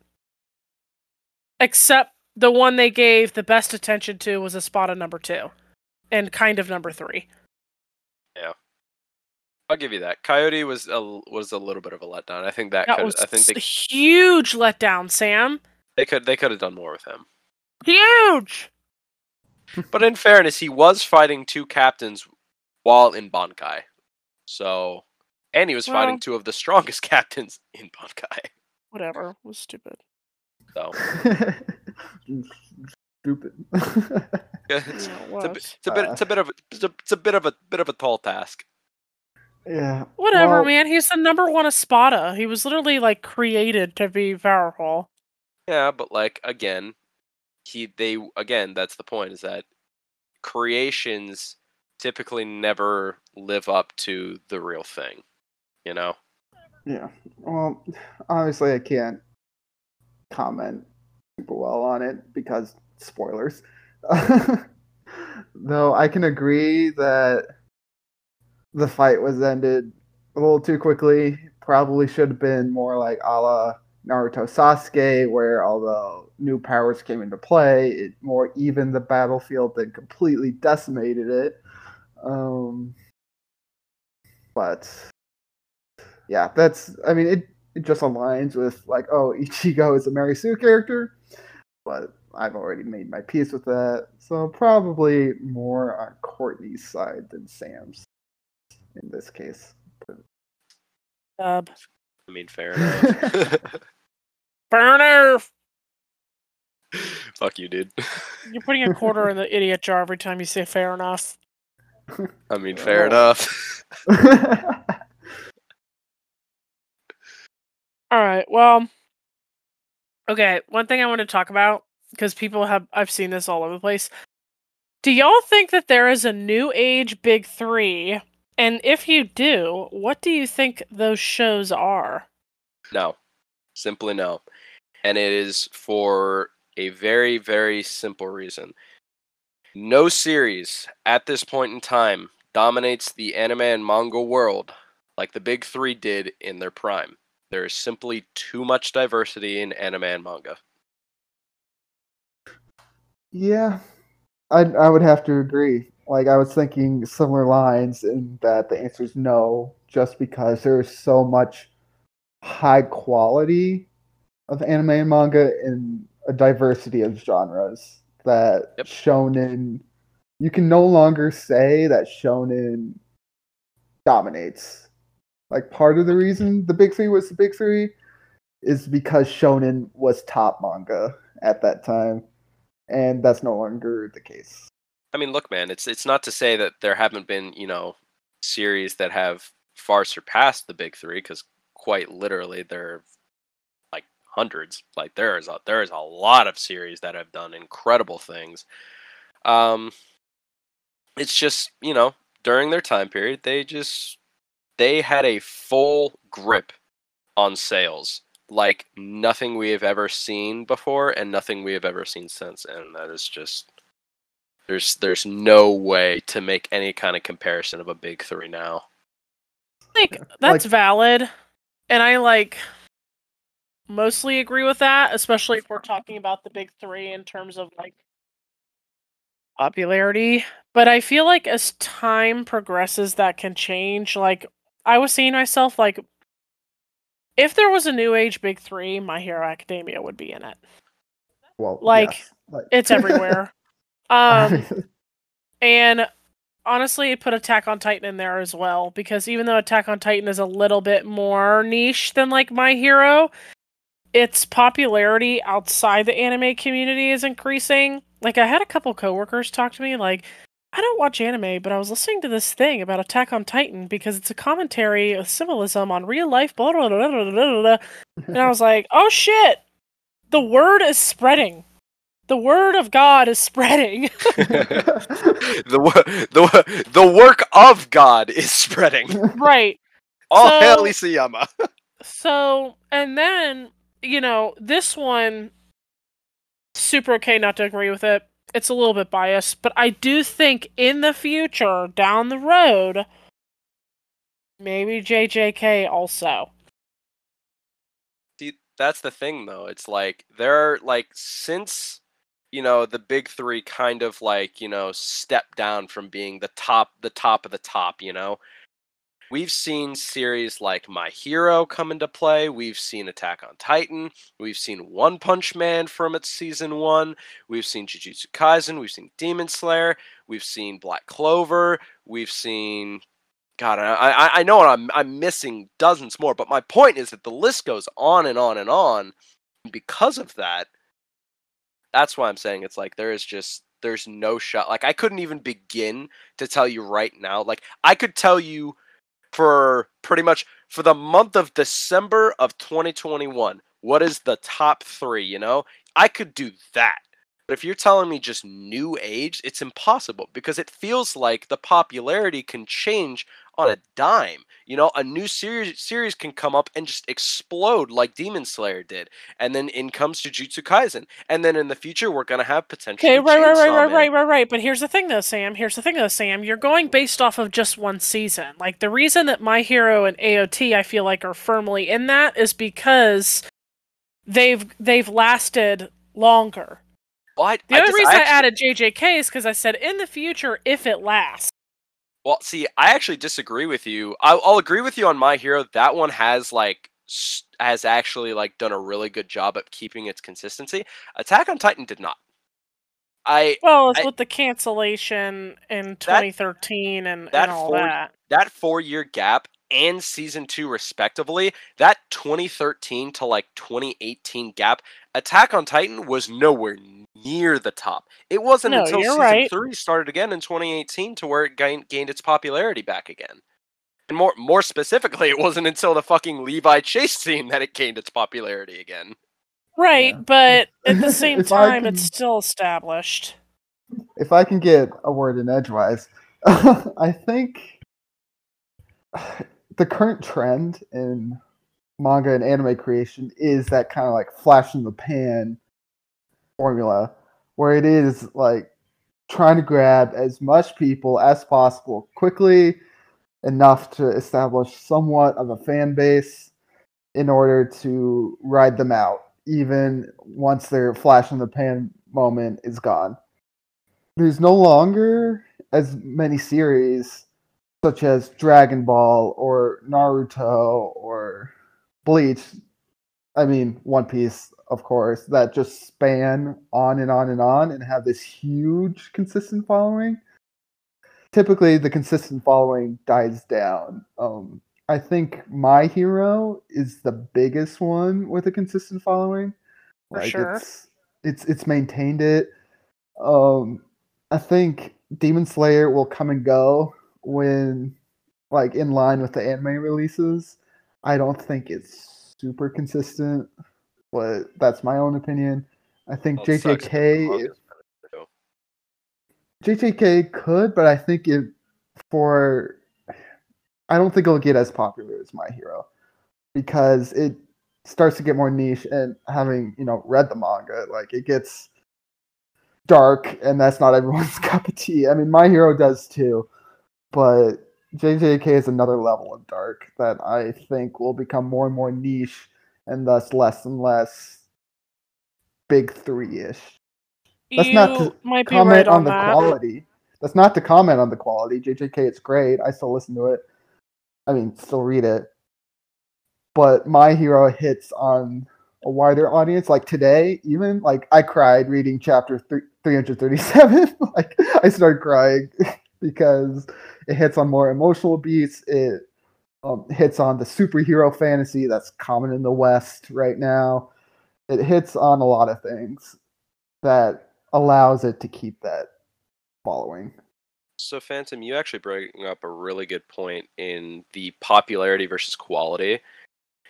Except the one they gave the best attention to was espada number two and kind of number three. Yeah I'll give you that. Coyote was a was a little bit of a letdown. I think that, that could. was I think they a huge letdown, Sam. They could. They could have done more with him. Huge. but in fairness, he was fighting two captains while in Bankai. So, and he was well, fighting two of the strongest captains in Bankai. Whatever, it was stupid. So stupid. it's, Yeah, it it's, a, was. it's a bit. It's a bit of. It's, a, it's a bit of a bit of a tall task. Yeah. Whatever, well, man. He's the number one Espada. He was literally like created to be powerful. Yeah, but like again, he they again that's the point is that creations typically never live up to the real thing. You know. Yeah. Well, obviously, I can't comment super well on it because spoilers. Though I can agree that the fight was ended a little too quickly. Probably should have been more like a la Naruto Sasuke, where although new powers came into play, it more evened the battlefield than completely decimated it. Um, but yeah, that's I mean it it just aligns with like oh Ichigo is a Mary Sue character, but I've already made my peace with that. So probably more on Kortney's side than Sam's in this case. Dub. I mean, fair enough. Burner! Fuck you, dude. You're putting a quarter in the idiot jar every time you say fair enough. I mean, fair enough. All right. Well, okay. One thing I want to talk about because people have I've seen this all over the place. Do y'all think that there is a new age big 3? And if you do, what do you think those shows are? No, simply no. And it is for a very, very simple reason. No series at this point in time dominates the anime and manga world like the big three did in their prime. There is simply too much diversity in anime and manga. yeah, I I would have to agree. Like I was thinking similar lines, and that the answer is no, just because there's so much high quality of anime and manga in a diversity of genres that Yep. shonen you can no longer say that shonen dominates. Like part of the reason the big three was the big three is because shonen was top manga at that time, and that's no longer the case. I mean, look, man, it's it's not to say that there haven't been, you know, series that have far surpassed the big three, because quite literally there are like hundreds. Like there is a there is a lot of series that have done incredible things. Um, it's just you know during their time period they just they had a full grip on sales like nothing we have ever seen before and nothing we have ever seen since and that is just there's there's no way to make any kind of comparison of a big 3 now. Like that's Like- valid, and I like mostly agree with that, especially if we're talking about the big three in terms of like popularity. But I feel like as time progresses, that can change. Like I was seeing myself like if there was a new age big three, My Hero Academia would be in it. Well, Like, yes. Like- It's everywhere. um, And honestly, put Attack on Titan in there as well because even though Attack on Titan is a little bit more niche than like My Hero, its popularity outside the anime community is increasing. Like I had a couple coworkers talk to me like I don't watch anime, but I was listening to this thing about Attack on Titan because it's a commentary of symbolism on real life blah blah blah blah blah blah. And I was like, "Oh shit. The word is spreading. The word of God is spreading." the the the work of God is spreading. right. All So- hail Isayama. So, and then, you know, this one, super okay not to agree with it. It's a little bit biased, but I do think in the future, down the road, maybe JJK also. See, that's the thing though. It's like there are like since you know the big three kind of like you know step down from being the top the top of the top. You know, we've seen series like My Hero come into play. We've seen Attack on Titan. We've seen One Punch Man from its season one. We've seen Jujutsu Kaisen. We've seen Demon Slayer. We've seen Black Clover. We've seen God, I, I, know I'm, I'm missing dozens more, but my point is that the list goes on and on and on. Because of that, that's why I'm saying it's like there is just there's no shot. Like I couldn't even begin to tell you right now. Like I could tell you for pretty much for the month of December of 2021, what is the top three? You know, I could do that. But if you're telling me just new age, it's impossible because it feels like the popularity can change on a dime. You know, a new series series can come up and just explode like Demon Slayer did, and then in comes Jujutsu Kaisen, and then in the future we're gonna have potentially. Okay, right, right, right, right, right, right, right. But here's the thing, though, Sam. Here's the thing, though, Sam. You're going based off of just one season. Like the reason that My Hero and AOT, I feel like, are firmly in that is because they've they've lasted longer. I, The I only just- reason I, actually- added JJK is because I said in the future, if it lasts. Well, see, I actually disagree with you. I'll, I'll agree with you on My Hero. That one has like has actually like done a really good job at keeping its consistency. Attack on Titan did not. I Well, it's I- with the cancellation in 2013 and, that and all four- that. that four year gap and season two respectively, that 2013 to like 2018 gap, Attack on Titan was nowhere near the top. It wasn't No, until season right. three started again in 2018 to where it gained, gained its popularity back again. And more more specifically, it wasn't until the fucking Levi Chase scene that it gained its popularity again. Right, Yeah. but at the same If I time, it's still established. if I can get a word in edgewise, I think the current trend in manga and anime creation is that kind of like flash in the pan formula, where it is like trying to grab as much people as possible quickly, enough to establish somewhat of a fan base in order to ride them out, even once their flash in the pan moment is gone. There's no longer as many series such as Dragon Ball or Naruto or Bleach. I mean, One Piece, of course, that just span on and on and on and have this huge consistent following. Typically, the consistent following dies down. Um, I think My Hero is the biggest one with a consistent following. For sure. it's it's it's maintained it. Um, I think Demon Slayer will come and go when, like, in line with the anime releases. I don't think it's super consistent, but that's my own opinion. I think Well, it sucks 'cause the JJK. JJK could, but I think it for, I don't think it'll get as popular as My Hero because it starts to get more niche and having you know read the manga like it gets dark and that's not everyone's cup of tea i mean my hero does too but jjk is another level of dark that i think will become more and more niche and thus less and less big three-ish. That's you not to comment right on, on, the quality. That's not to comment on the quality. Jjk it's great. I still listen to it. I mean still read it. But my hero hits on a wider audience like today even like i cried reading chapter th- 337 like i started crying because it hits on more emotional beats. It um, hits on the superhero fantasy that's common in the west right now. It hits on a lot of things that allows it to keep that following. So, Phantom, you actually bring up a really good point in the popularity versus quality,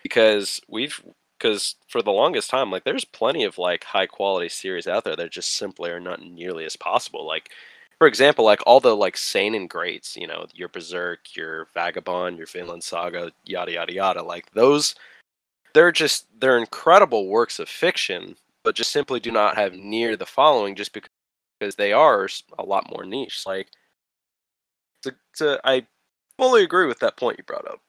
because we've because for the longest time, like there's plenty of like high quality series out there that just simply are not nearly as possible. Like, for example, like all the like seinen greats, you know, your Berserk, your Vagabond, your Vinland Saga, yada yada yada. Like those, they're just they're incredible works of fiction, but just simply do not have near the following just because because they are a lot more niche. Like to, to I fully agree with that point you brought up.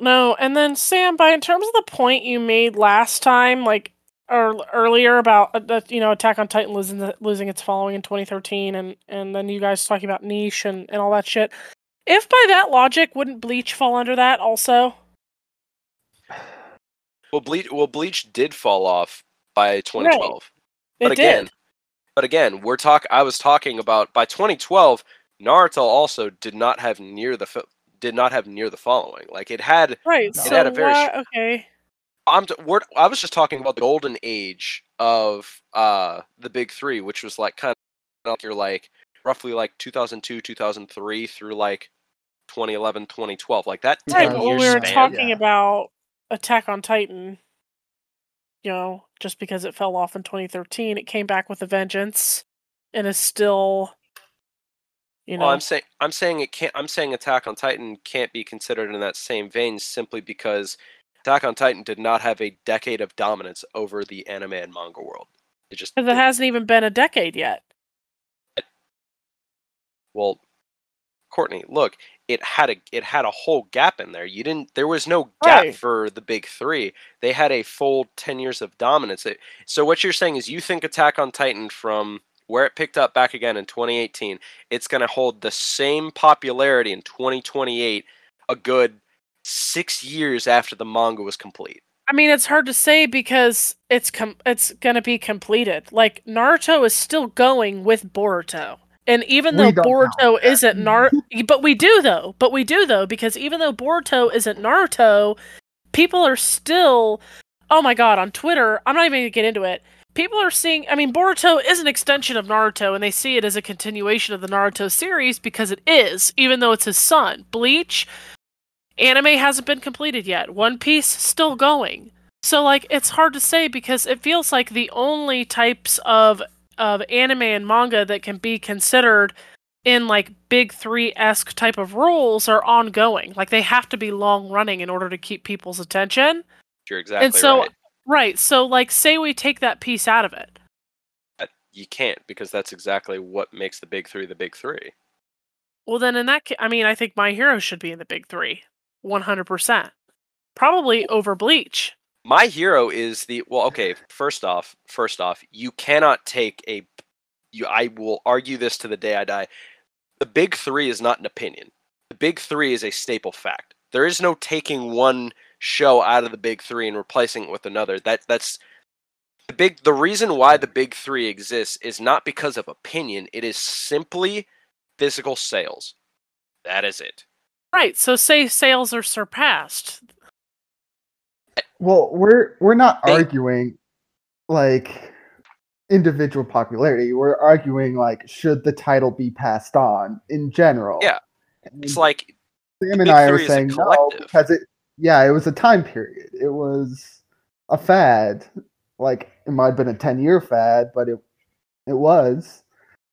No, and then Sam, by in terms of the point you made last time, like or earlier about uh, that, you know, Attack on Titan losing the, losing its following in 2013, and and then you guys talking about niche and and all that shit. If by that logic, wouldn't Bleach fall under that also? Well, Bleach well Bleach did fall off by 2012. It But again, did. but again, we're talk I was talking about by 2012, Naruto also did not have near the did not have near the following. Like it had Right. No. So It had a very why, okay. I'm t- we're, I was just talking about the golden age of uh the big 3, which was like kind of like you're like roughly like 2002, 2003 through like 2011, 2012. Like that 10 Right, Yeah, but when we were span. talking Yeah. about Attack on Titan, you know, just because it fell off in 2013, it came back with a vengeance and is still, you know, Well, I'm saying I'm saying it can't. I'm saying Attack on Titan can't be considered in that same vein simply because Attack on Titan did not have a decade of dominance over the anime and manga world. It just because it hasn't even been a decade yet. well, Kortney, look, it had a it had a whole gap in there. You didn't. There was no gap Right. for the big three. They had a full ten years of dominance. It, so what you're saying is you think Attack on Titan from where it picked up back again in 2018, it's going to hold the same popularity in 2028, a good six years after the manga was complete. I mean, it's hard to say because it's com- it's gonna be completed. Like Naruto is still going with Boruto, and even We though Boruto isn't Naruto, but we do though. But we do though because even though Boruto isn't Naruto, people are still. Oh my god! On Twitter, I'm not even gonna get into it. People are seeing. I mean, Boruto is an extension of Naruto, and they see it as a continuation of the Naruto series because it is, even though it's his son. Bleach, anime hasn't been completed yet. One Piece still going. So like it's hard to say because it feels like the only types of of anime and manga that can be considered in like big 3-esque type of rules are ongoing. Like they have to be long running in order to keep people's attention. You're exactly and so- right. Right. So like say we take that piece out of it. You can't because that's exactly what makes the big three the big three. Well then in that ca- I mean I think My Hero should be in the big 3. 100%. Probably over Bleach. My hero is the well. Okay, first off, first off, you cannot take a. You, I will argue this to the day I die. The big three is not an opinion. The big three is a staple fact. There is no taking one show out of the big three and replacing it with another. That that's the big. The reason why the big three exists is not because of opinion. It is simply physical sales. That is it. Right. So say sales are surpassed. Well, we're we're not They- arguing like individual popularity. We're arguing like should the title be passed on in general. Yeah. And It's like Sam and I are Three is a saying no because it yeah, it was a time period. It was a fad. Like it might have been a 10 year fad, but it it was.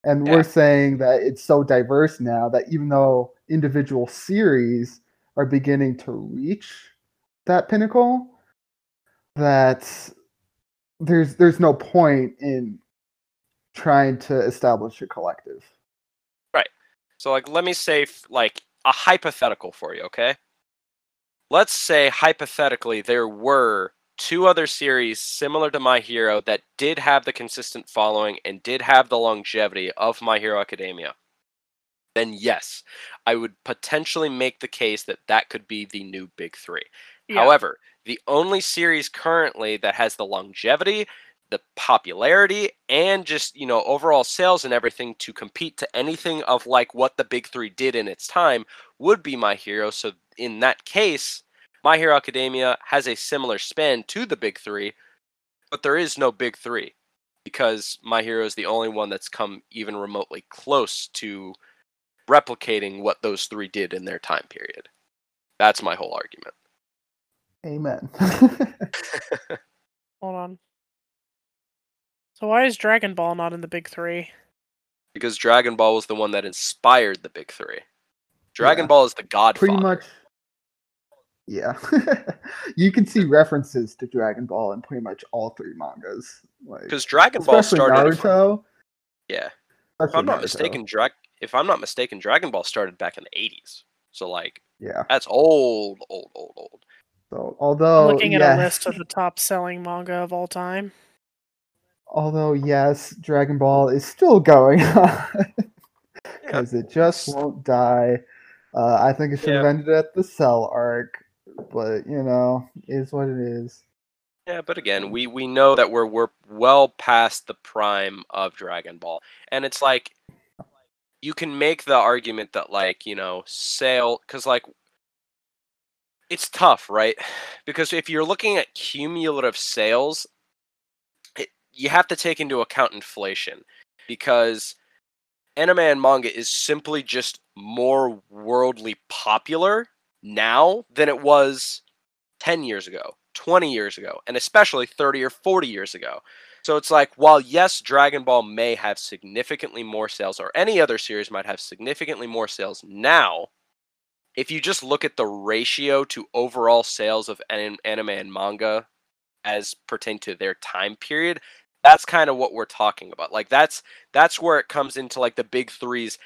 And Yeah. we're saying that it's so diverse now that even though individual series are beginning to reach that pinnacle, that there's there's no point in trying to establish a collective. Right. So like let me say like a hypothetical for you, okay? Let's say hypothetically there were two other series similar to My Hero that did have the consistent following and did have the longevity of My Hero Academia. Then yes, I would potentially make the case that that could be the new big 3. Yeah. However, the only series currently that has the longevity, the popularity, and just, you know, overall sales and everything to compete to anything of like what the big three did in its time would be My Hero. So in that case, My Hero Academia has a similar span to the big three, but there is no big three because My Hero is the only one that's come even remotely close to replicating what those three did in their time period. That's my whole argument. Amen. Hold on. So why is Dragon Ball not in the big three? because Dragon Ball was the one that inspired the big three. Dragon Yeah. Ball is the godfather. Pretty much. Yeah. you can see references to Dragon Ball in pretty much all three mangas. Like because Dragon Ball started. if- Naruto. yeah, if I'm not Naruto. mistaken, Drag. If I'm not mistaken, Dragon Ball started back in the '80s. So like Yeah. that's old, old, old, old. So although I'm looking at yes, a list of the top selling manga of all time. although yes, Dragon Ball is still going on Yeah. because it just won't die. Uh, I think it should have ended at the Cell arc, but you know, is what it is. Yeah, but again, we we know that we're we're well past the prime of Dragon Ball, and it's like you can make the argument that like you know sale because like it's tough, right? Because if you're looking at cumulative sales, it, you have to take into account inflation because anime and manga is simply just more worldly popular now than it was 10 years ago, 20 years ago, and especially 30 or 40 years ago. So it's like, while yes, Dragon Ball may have significantly more sales, or any other series might have significantly more sales now, if you just look at the ratio to overall sales of anime and manga as pertain to their time period, that's kind of what we're talking about. Like that's that's where it comes into like the big threes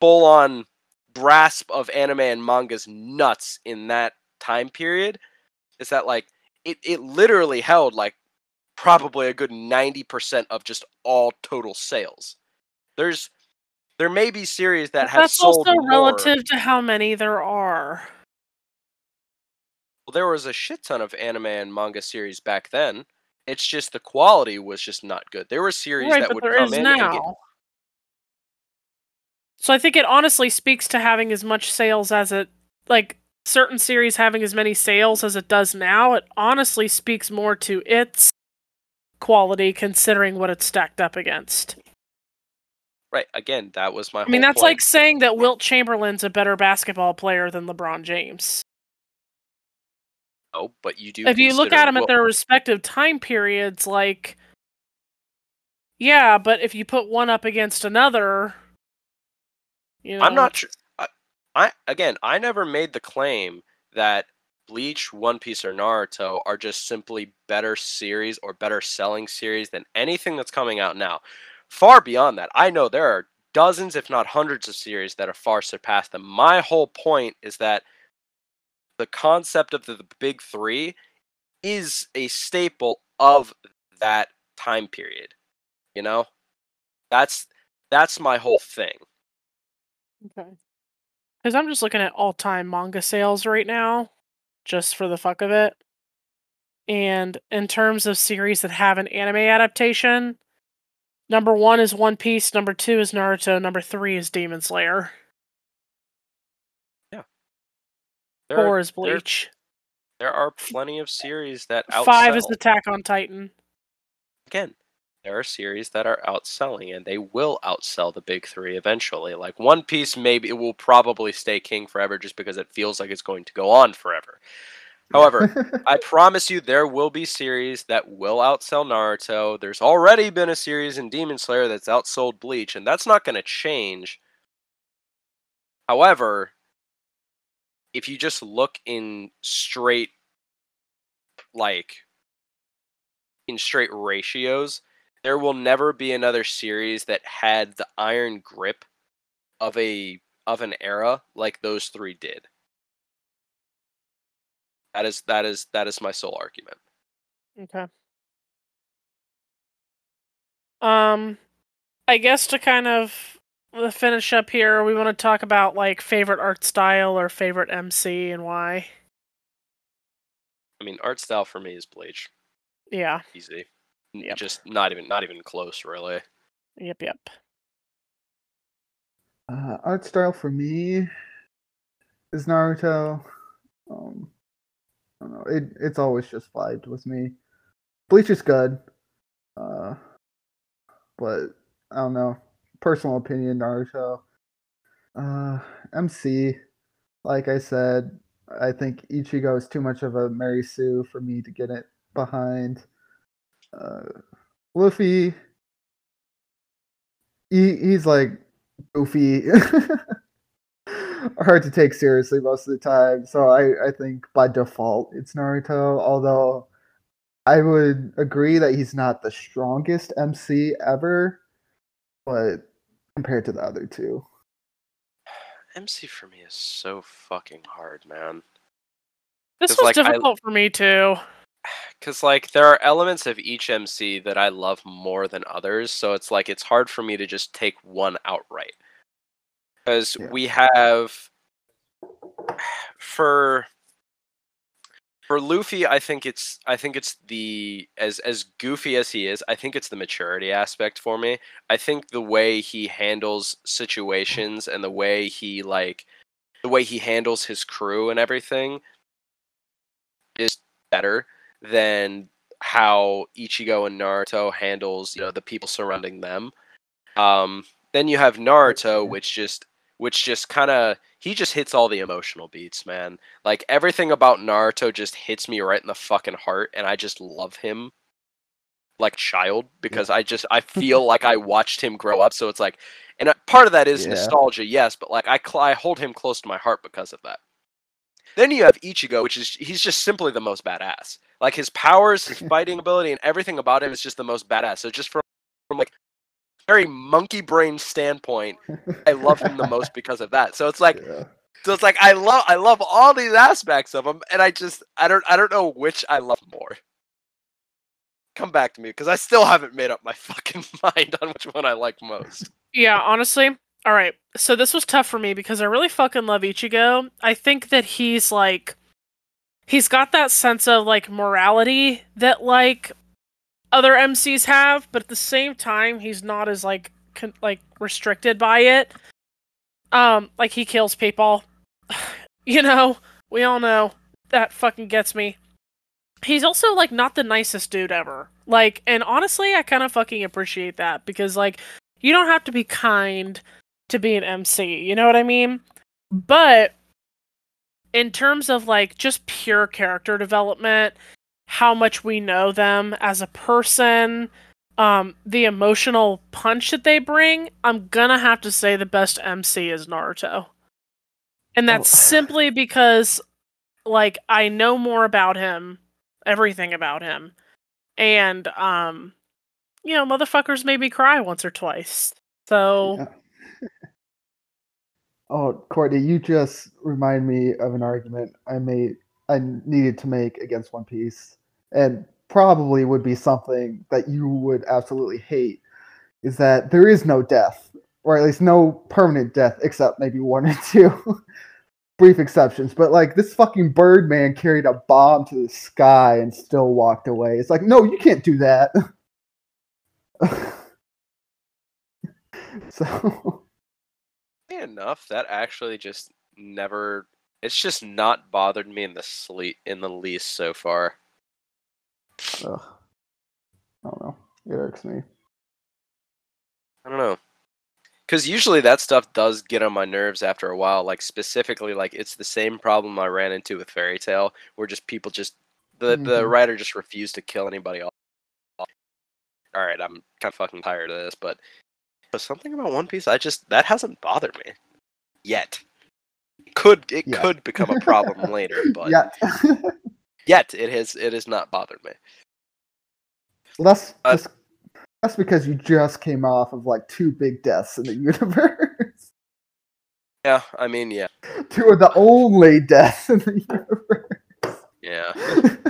full on grasp of anime and manga's nuts in that time period is that like it, it literally held like probably a good 90% of just all total sales there's there may be series that have that's sold also more. relative to how many there are. Well, there was a shit ton of anime and manga series back then it's just the quality was just not good there were series Right, that would come in now. and get So I think it honestly speaks to having as much sales as it like certain series having as many sales as it does now. It honestly speaks more to its quality considering what it's stacked up against. right again that was my I mean, that's point. like saying that Wilt Chamberlain's a better basketball player than LeBron James. oh but you do if you look at them at their respective time periods, like, yeah, but if you put one up against another, you know, I'm not sure. I, I again, I never made the claim that Bleach, One Piece, or Naruto are just simply better series or better selling series than anything that's coming out now. Far beyond that, I know there are dozens, if not hundreds, of series that are far surpassed them. My whole point is that the concept of the, the big three is a staple of that time period. You know, that's that's my whole thing. Okay. Because I'm just looking at all time manga sales right now, just for the fuck of it. And in terms of series that have an anime adaptation, number one is One Piece, number two is Naruto, number three is Demon Slayer, There are- four is there- Bleach, there are plenty of series that outsell. five is Attack on Titan. again, there are series that are outselling, and they will outsell the big three eventually. Like One Piece, maybe it will probably stay king forever, just because it feels like it's going to go on forever. However, I promise you, there will be series that will outsell Naruto. There's already been a series in Demon Slayer that's outsold Bleach, and that's not going to change. However, if you just look in straight, like, in straight ratios, there will never be another series that had the iron grip of a of an era like those three did. That is that is that is my sole argument. Okay. Um, I guess to kind of finish up here, we want to talk about like favorite art style or favorite MC and why. I mean, art style for me is Bleach. Yeah. Easy. N- Yep. Just not even not even close, really. Yep. Yep. Uh, art style for me is Naruto. Um, I don't know. It it's always just vibed with me. Bleach is good, uh, but I don't know. Personal opinion, Naruto. Uh, MC, like I said, I think Ichigo is too much of a Mary Sue for me to get it behind. Uh, Luffy, he he's like goofy, hard to take seriously most of the time. So I I think by default it's Naruto. Although I would agree that he's not the strongest MC ever, but compared to the other two, MC for me is so fucking hard, man. This was like, I- difficult for me too. Cause like there are elements of each MC that I love more than others, so it's like it's hard for me to just take one outright. Because Yeah. we have for for Luffy, I think it's I think it's the as as goofy as he is, I think it's the maturity aspect for me. I think the way he handles situations and the way he like the way he handles his crew and everything is better than how Ichigo and Naruto handles, you know, the people surrounding them. Um, then you have Naruto, which just which just kind of he just hits all the emotional beats, man. Like everything about Naruto just hits me right in the fucking heart, and I just love him like child because I just I feel like I watched him grow up. So it's like, and uh, part of that is Yeah. nostalgia, yes, but like I cl- I hold him close to my heart because of that. Then you have Ichigo, which is he's just simply the most badass. Like his powers, his fighting ability, and everything about him is just the most badass. So just from from like very monkey brain standpoint, I love him the most because of that. So it's like yeah. so it's like I love I love all these aspects of him, and I just I don't I don't know which I love more. Come back to me because I still haven't made up my fucking mind on which one I like most. Yeah, honestly. All right. So this was tough for me because I really fucking love Ichigo. I think that he's like he's got that sense of like morality that like other MCs have, but at the same time he's not as like con- like restricted by it. Um like he kills people. you know, we all know that fucking gets me. He's also like not the nicest dude ever. Like and honestly, I kind of fucking appreciate that because like you don't have to be kind to be an MC. You know what I mean? But in terms of like just pure character development, how much we know them as a person, um, the emotional punch that they bring, I'm gonna have to say the best MC is Naruto. And that's Oh. simply because like I know more about him, everything about him. And um you know, motherfuckers made me cry once or twice. So Yeah. Oh, Kortney, you just remind me of an argument I made. I needed to make against One Piece, and probably would be something that you would absolutely hate. Is that there is no death, or at least no permanent death, except maybe one or two brief exceptions. But like this fucking Birdman carried a bomb to the sky and still walked away. It's like, no, you can't do that. so. Funny enough, that actually just never. It's just not bothered me in the sleep in the least so far. Ugh. I don't know. It irks me. I don't know. Because usually that stuff does get on my nerves after a while. Like specifically, like it's the same problem I ran into with Fairy Tail, where just people just the the Mhm. writer just refused to kill anybody off. All right, I'm kind of fucking tired of this, but but something about One Piece, I just that hasn't bothered me yet. Could it Yet. could become a problem later, but yeah. yet it has it has not bothered me. Well, that's Uh, just that's because you just came off of like two big deaths in the universe. Yeah, I mean, yeah, two of the only deaths in the universe. yeah.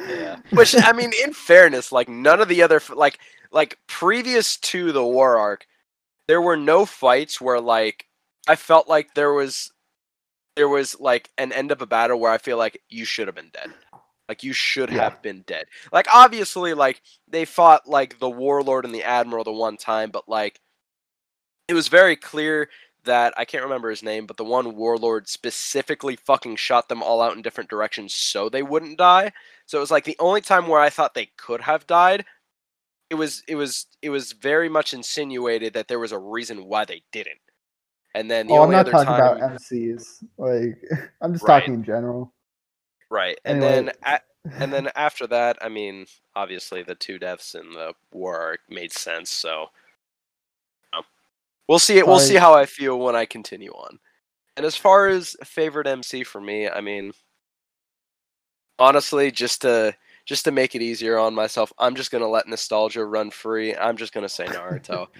Yeah. Which I mean, in fairness, like none of the other like like previous to the war arc, there were no fights where like I felt like there was there was like an end of a battle where I feel like you should have been dead. Like you should Yeah. have been dead. Like obviously like they fought like the warlord and the admiral the one time, but like it was very clear that I can't remember his name, but the one warlord specifically fucking shot them all out in different directions so they wouldn't die. So it was like the only time where I thought they could have died. It was it was it was very much insinuated that there was a reason why they didn't. And then the oh, I'm not other talking time about MCs. Like, I'm just Right. talking in general. right. And Anyway. then and then after that, I mean, obviously the two deaths in the war made sense, so you know, we'll see it we'll see how I feel when I continue on. And as far as favorite MC for me, I mean honestly, just to just to make it easier on myself, I'm just gonna let nostalgia run free. I'm just gonna say Naruto.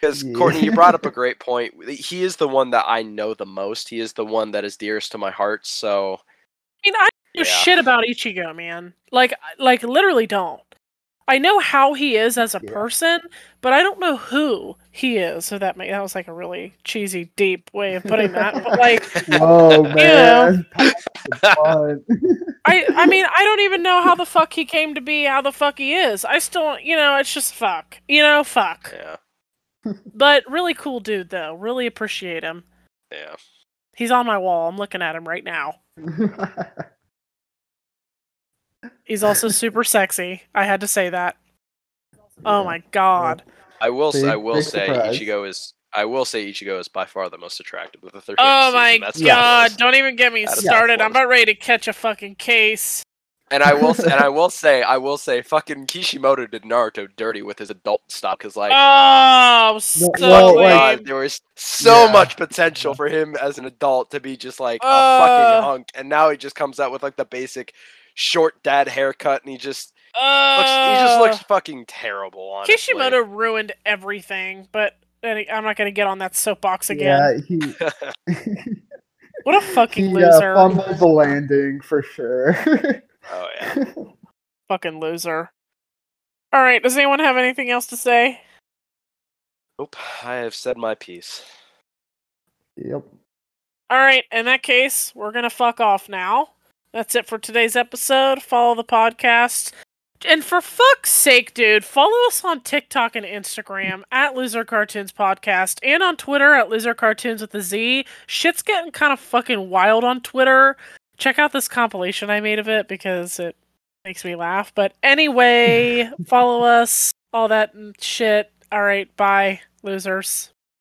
Because Yeah. Kortney, you brought up a great point. He is the one that I know the most. He is the one that is dearest to my heart. So I mean, I don't know Yeah. shit about Ichigo, man. Like, like literally don't. I know how he is as a Yeah. person, but I don't know who he is. So that may, that was like a really cheesy, deep way of putting that. But like, oh, Whoa, know. man! Fun. I, I mean, I don't even know how the fuck he came to be, how the fuck he is. I still, you know, it's just fuck. You know, fuck. yeah, But really cool dude, though. Really appreciate him. yeah. He's on my wall. I'm looking at him right now. He's also super sexy. I had to say that. Oh Yeah. my god. I will s- I Big- will say surprise. Ichigo is I will say Ichigo is by far the most attractive of the 13th Oh season. my That's god. not Don't even get me started. I'm about ready to catch a fucking case. And I will and I will say I will say fucking Kishimoto did Naruto dirty with his adult stuff because like Oh, so well, like- God, there was so Yeah. much potential for him as an adult to be just like a Uh. fucking hunk, and now he just comes out with like the basic short dad haircut, and he just looks he just looks Uh, fucking terrible. Honestly. Kishimoto ruined everything, but I'm not gonna get on that soapbox again. yeah, he What a fucking he uh, loser. fumbled the landing for sure. oh yeah. fucking loser. All right. Does anyone have anything else to say? Nope, I have said my piece. yep. All right. In that case, we're gonna fuck off now. That's it for today's episode. Follow the podcast. And for fuck's sake, dude, follow us on TikTok and Instagram at Loser Cartoons Podcast and on Twitter at Loser Cartoons with a Z. Shit's getting kind of fucking wild on Twitter. Check out this compilation I made of it because it makes me laugh. But anyway, follow us, all that shit. All right, bye, losers.